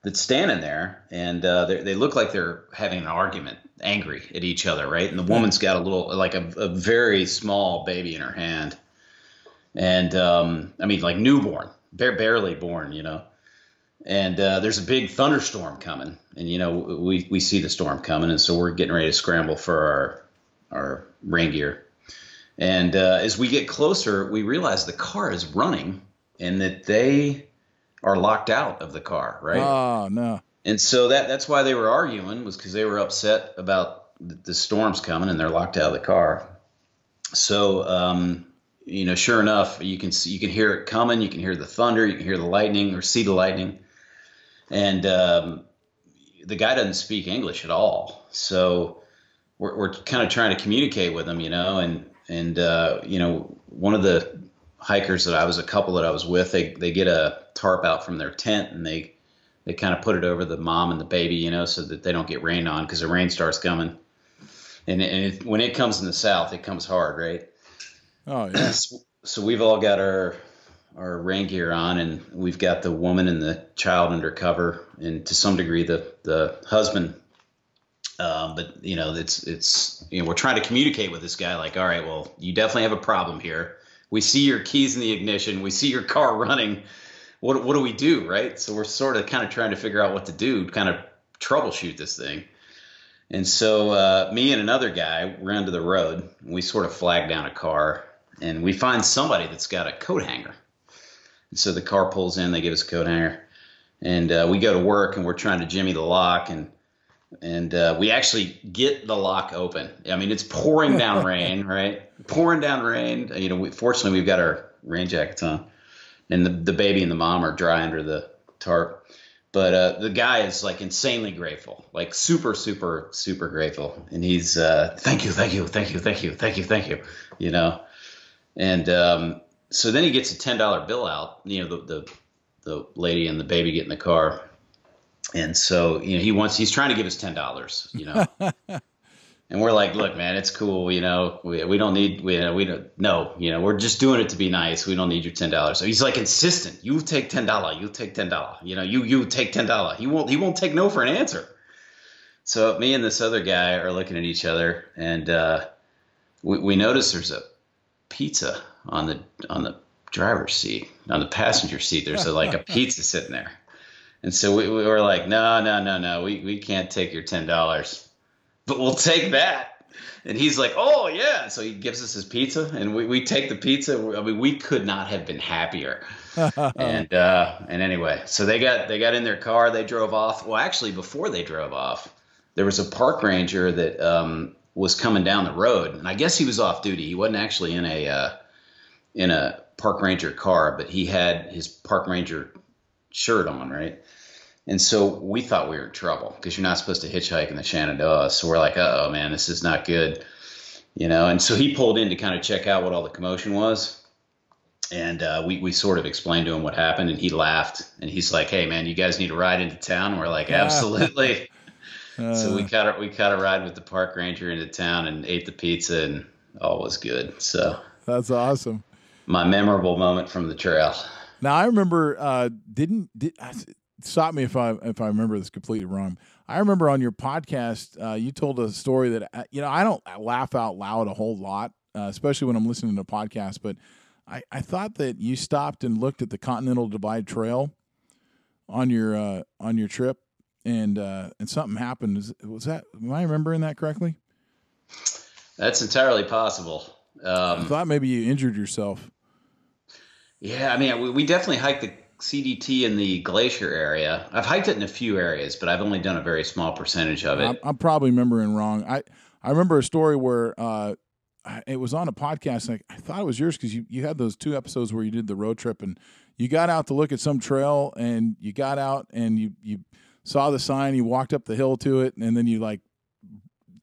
that's standing there, and uh, they look like they're having an argument, angry at each other, right? And the woman's got a little, like a, a very small baby in her hand, and um, I mean, like newborn, bare, barely born, you know. And uh, there's a big thunderstorm coming, and you know we we see the storm coming, and so we're getting ready to scramble for our our rain gear. And uh, as we get closer, we realize the car is running, and that they are locked out of the car, right? Oh no. And so that that's why they were arguing was because they were upset about the, the, storms coming and they're locked out of the car. So um, you know, sure enough, you can see you can hear it coming. You can hear the thunder. You can hear the lightning or see the lightning. And um, the guy doesn't speak English at all, so we're, we're kind of trying to communicate with him, you know. And and uh, you know, one of the hikers that I was a couple that I was with, they they get a tarp out from their tent and they they kind of put it over the mom and the baby, you know, so that they don't get rained on because the rain starts coming. And, and it, when it comes in the south, it comes hard, right? Oh yeah. so, so we've all got our our rain gear on, and we've got the woman and the child under cover, and to some degree the the husband. Um, but you know, it's it's you know we're trying to communicate with this guy, like, all right, well, you definitely have a problem here we see your keys in the ignition, we see your car running. What what do we do, right? So we're sort of kind of trying to figure out what to do, kind of troubleshoot this thing. And so uh, me and another guy ran to the road. And we sort of flag down a car, and we find somebody that's got a coat hanger. And so the car pulls in, they give us a coat hanger, and uh, we go to work, and we're trying to jimmy the lock, and and uh, we actually get the lock open. I mean, it's pouring down rain, right? Pouring down rain. You know, we, fortunately, we've got our rain jackets on, and the, the baby and the mom are dry under the tarp. But uh, the guy is like insanely grateful, like super, super, super grateful, and he's uh, thank you, thank you, thank you, thank you, thank you, thank you, you know. And um, so then he gets a ten dollar bill out. You know, the, the the lady and the baby get in the car. And so you know he wants he's trying to give us ten dollars you know. And we're like look man it's cool you know. We, we don't need we, we don't no you know we're just doing it to be nice. We don't need your ten dollars. So he's like insistent. You take ten dollar you take ten dollar you know you you take ten dollar. He won't he won't take no for an answer. So me and this other guy are looking at each other and uh, we, we notice there's a pizza on the on the driver's seat on the passenger seat there's a, like a pizza sitting there and so we, we were like, no, no, no, no, we, we can't take your $10, but we'll take that. And he's like, oh, yeah. So he gives us his pizza and we, we take the pizza. I mean, we could not have been happier. and, uh, and anyway, so they got, they got in their car, they drove off. Well, actually, before they drove off, there was a park ranger that, um, was coming down the road and I guess he was off duty. He wasn't actually in a, uh, in a park ranger car, but he had his park ranger shirt on, right? And so we thought we were in trouble because you're not supposed to hitchhike in the Shenandoah. So we're like, oh man, this is not good, you know. And so he pulled in to kind of check out what all the commotion was, and uh, we we sort of explained to him what happened, and he laughed, and he's like, hey man, you guys need to ride into town. And we're like, absolutely. uh, so we caught a, we caught a ride with the park ranger into town and ate the pizza, and all was good. So that's awesome. My memorable moment from the trail. Now I remember uh, didn't did stop me if I if I remember this completely wrong. I remember on your podcast uh, you told a story that uh, you know I don't laugh out loud a whole lot, uh, especially when I'm listening to podcasts. But I, I thought that you stopped and looked at the Continental Divide Trail on your uh, on your trip, and uh, and something happened. Was, was, that am I remembering that correctly? That's entirely possible. Um, I thought maybe you injured yourself. Yeah, I mean, we, we definitely hiked the CDT in the glacier area. I've hiked it in a few areas, but I've only done a very small percentage of it. I'm, I'm probably remembering wrong. I, I remember a story where uh, it was on a podcast. I, I thought it was yours because you, you had those two episodes where you did the road trip and you got out to look at some trail and you got out and you, you saw the sign, you walked up the hill to it, and then you like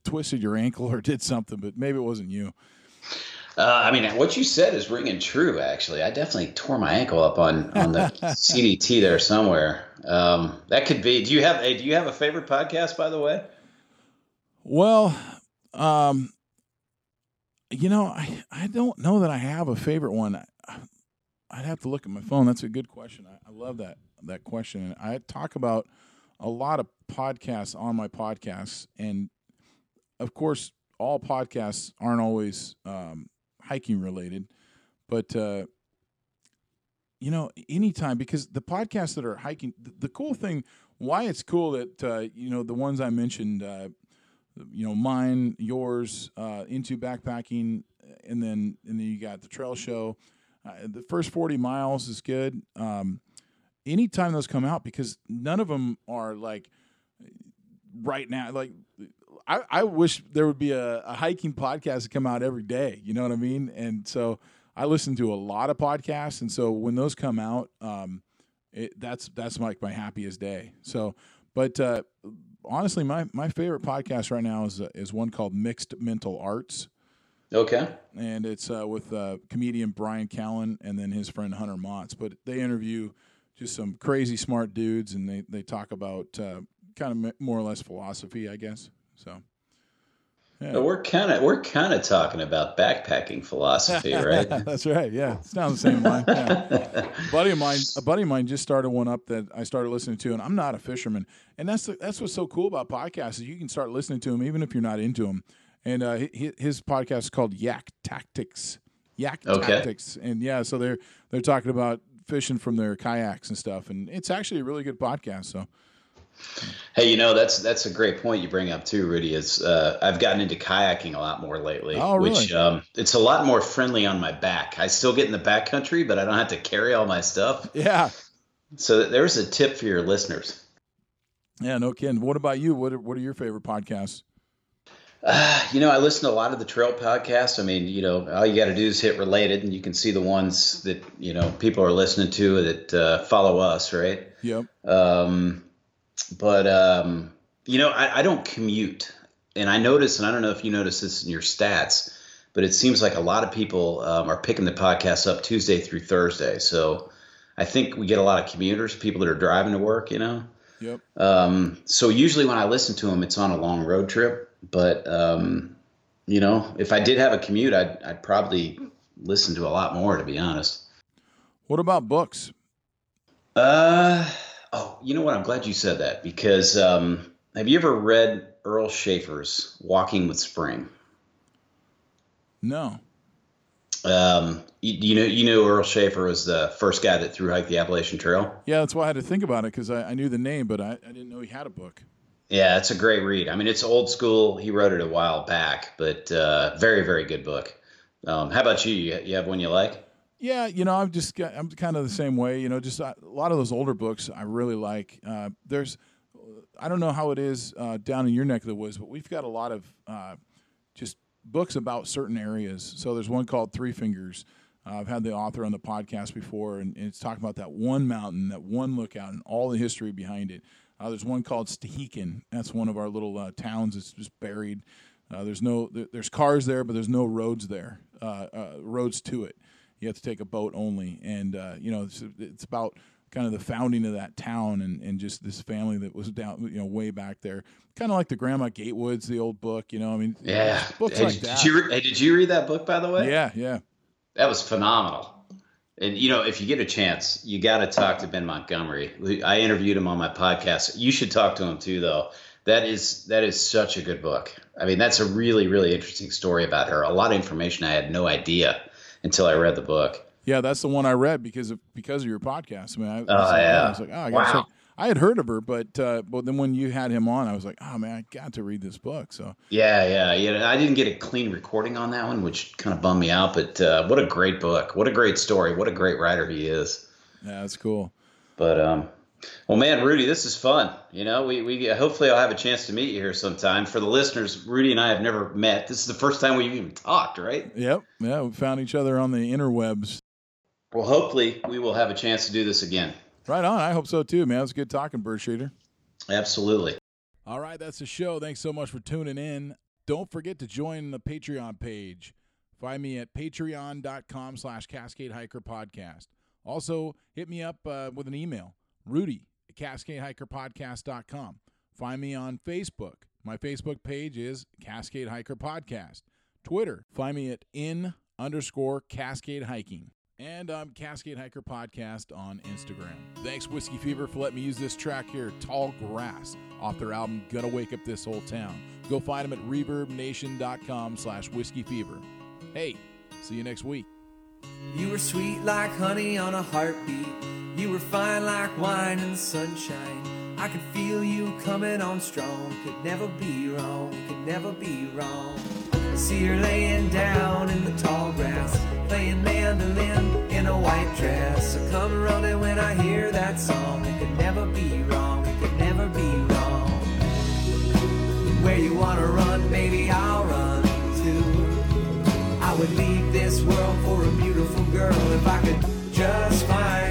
twisted your ankle or did something, but maybe it wasn't you. Uh, I mean, what you said is ringing true. Actually, I definitely tore my ankle up on on the CDT there somewhere. Um, that could be. Do you have? Hey, do you have a favorite podcast, by the way? Well, um, you know, I I don't know that I have a favorite one. I, I'd have to look at my phone. That's a good question. I, I love that that question. I talk about a lot of podcasts on my podcasts, and of course, all podcasts aren't always um, hiking related, but uh, you know, anytime because the podcasts that are hiking, the, the cool thing, why it's cool that uh, you know the ones I mentioned, uh, you know, mine, yours, uh, into backpacking, and then and then you got the trail show. Uh, the first forty miles is good. Um, anytime those come out, because none of them are like right now. Like I, I wish there would be a, a hiking podcast to come out every day. You know what I mean? And so I listen to a lot of podcasts, and so when those come out, um, it, that's that's like my happiest day. So, but uh, honestly, my my favorite podcast right now is uh, is one called Mixed Mental Arts. Okay. And it's uh, with uh, comedian Brian Callen and then his friend Hunter Maats. But they interview just some crazy smart dudes, and they they talk about uh, kind of more or less philosophy, I guess. So. Yeah. We're kind of we're kind of talking about backpacking philosophy, right? That's right. Yeah, it's down the same line. Yeah. a buddy of mine, a buddy of mine, just started one up that I started listening to, and I'm not a fisherman, and that's the, that's what's so cool about podcasts is you can start listening to them even if you're not into them. And uh, his podcast is called Yak Tactics. Yak okay. Tactics, and yeah, so they're they're talking about fishing from their kayaks and stuff, and it's actually a really good podcast. So Hey, you know that's that's a great point you bring up too, Rudy. Is uh, I've gotten into kayaking a lot more lately, oh, really? which um, it's a lot more friendly on my back. I still get in the back country, but I don't have to carry all my stuff. Yeah. So there's a tip for your listeners. Yeah, no kidding. What about you? What are, what are your favorite podcasts? Uh, you know, I listen to a lot of the trail podcasts. I mean, you know, all you got to do is hit related, and you can see the ones that you know people are listening to that uh, follow us, right? Yep. Um, but um, you know, I, I don't commute, and I notice, and I don't know if you notice this in your stats, but it seems like a lot of people um, are picking the podcast up Tuesday through Thursday. So I think we get a lot of commuters, people that are driving to work. You know. Yep. Um, so usually when I listen to them, it's on a long road trip. But um, you know, if I did have a commute, I'd, I'd probably listen to a lot more, to be honest. What about books? Uh, Oh, you know what? I'm glad you said that because um, have you ever read Earl Shaffer's Walking with Spring? No. Um, you, you, know, you know, Earl Shaffer was the first guy that threw hike the Appalachian Trail. Yeah, that's why I had to think about it because I, I, knew the name, but I, I, didn't know he had a book. Yeah, it's a great read. I mean, it's old school. He wrote it a while back, but uh, very, very good book. Um, how about you? You have one you like? Yeah, you know, I'm just I'm kind of the same way. You know, just uh, a lot of those older books I really like. Uh, there's, I don't know how it is uh, down in your neck of the woods, but we've got a lot of uh, just books about certain areas. So there's one called Three Fingers. Uh, I've had the author on the podcast before, and, and, it's talking about that one mountain, that one lookout, and all the history behind it. Uh, there's one called Stehekin. That's one of our little towns. It's just buried. there's no there, there's cars there, but there's no roads there, roads to it you have to take a boat only. And uh, you know, it's, it's, about kind of the founding of that town and, and just this family that was down, you know, way back there. Kind of like the Grandma Gatewoods, the old book. You know, I mean, yeah, books hey, like did, that. You, hey, did you read that book by the way? Yeah, yeah. That was phenomenal. And you know, if you get a chance, you got to talk to Ben Montgomery. I interviewed him on my podcast. You should talk to him too, though. That is that is such a good book. I mean, that's a really really interesting story about her. A lot of information I had no idea until I read the book. Yeah, that's the one I read because of because of your podcast. I mean, I, oh, I, yeah. I was like, oh, I got wow. I had heard of her, but uh, but then when you had him on, I was like, oh man, I got to read this book. So yeah, yeah, yeah. I didn't get a clean recording on that one, which kind of bummed me out. But uh, what a great book! What a great story! What a great writer he is. Yeah, that's cool. But um, well, man, Rudy, this is fun. You know, we, we hopefully I'll have a chance to meet you here sometime. For the listeners, Rudy and I have never met. This is the first time we've even talked, right? Yep. Yeah, we found each other on the interwebs. Well, hopefully we will have a chance to do this again. Right on. I hope so too, man. It was good talking, Bird Shooter. Absolutely. All right, that's the show. Thanks so much for tuning in. Don't forget to join the Patreon page. Find me at patreon.com slash Cascade Hiker Podcast. Also, hit me up uh, with an email, rudy at cascadehikerpodcast.com. Find me on Facebook. My Facebook page is Cascade Hiker Podcast. Twitter, find me at in underscore Cascade Hiking. And I'm Cascade Hiker Podcast on Instagram. Thanks, Whiskey Fever, for letting me use this track here, Tall Grass, off their album Gonna Wake Up This Whole Town. Go find them at reverbnation.com slash whiskey fever. Hey, see you next week. You were sweet like honey on a heartbeat. You were fine like wine in the sunshine. I could feel you coming on strong. Could never be wrong, could never be wrong. I see her laying down in the tall grass, playing mandolin in a white dress. I come running when I hear that song. It could never be wrong, it could never be wrong. Where you wanna run, baby, I'll run too. I would leave this world for a beautiful girl if I could just find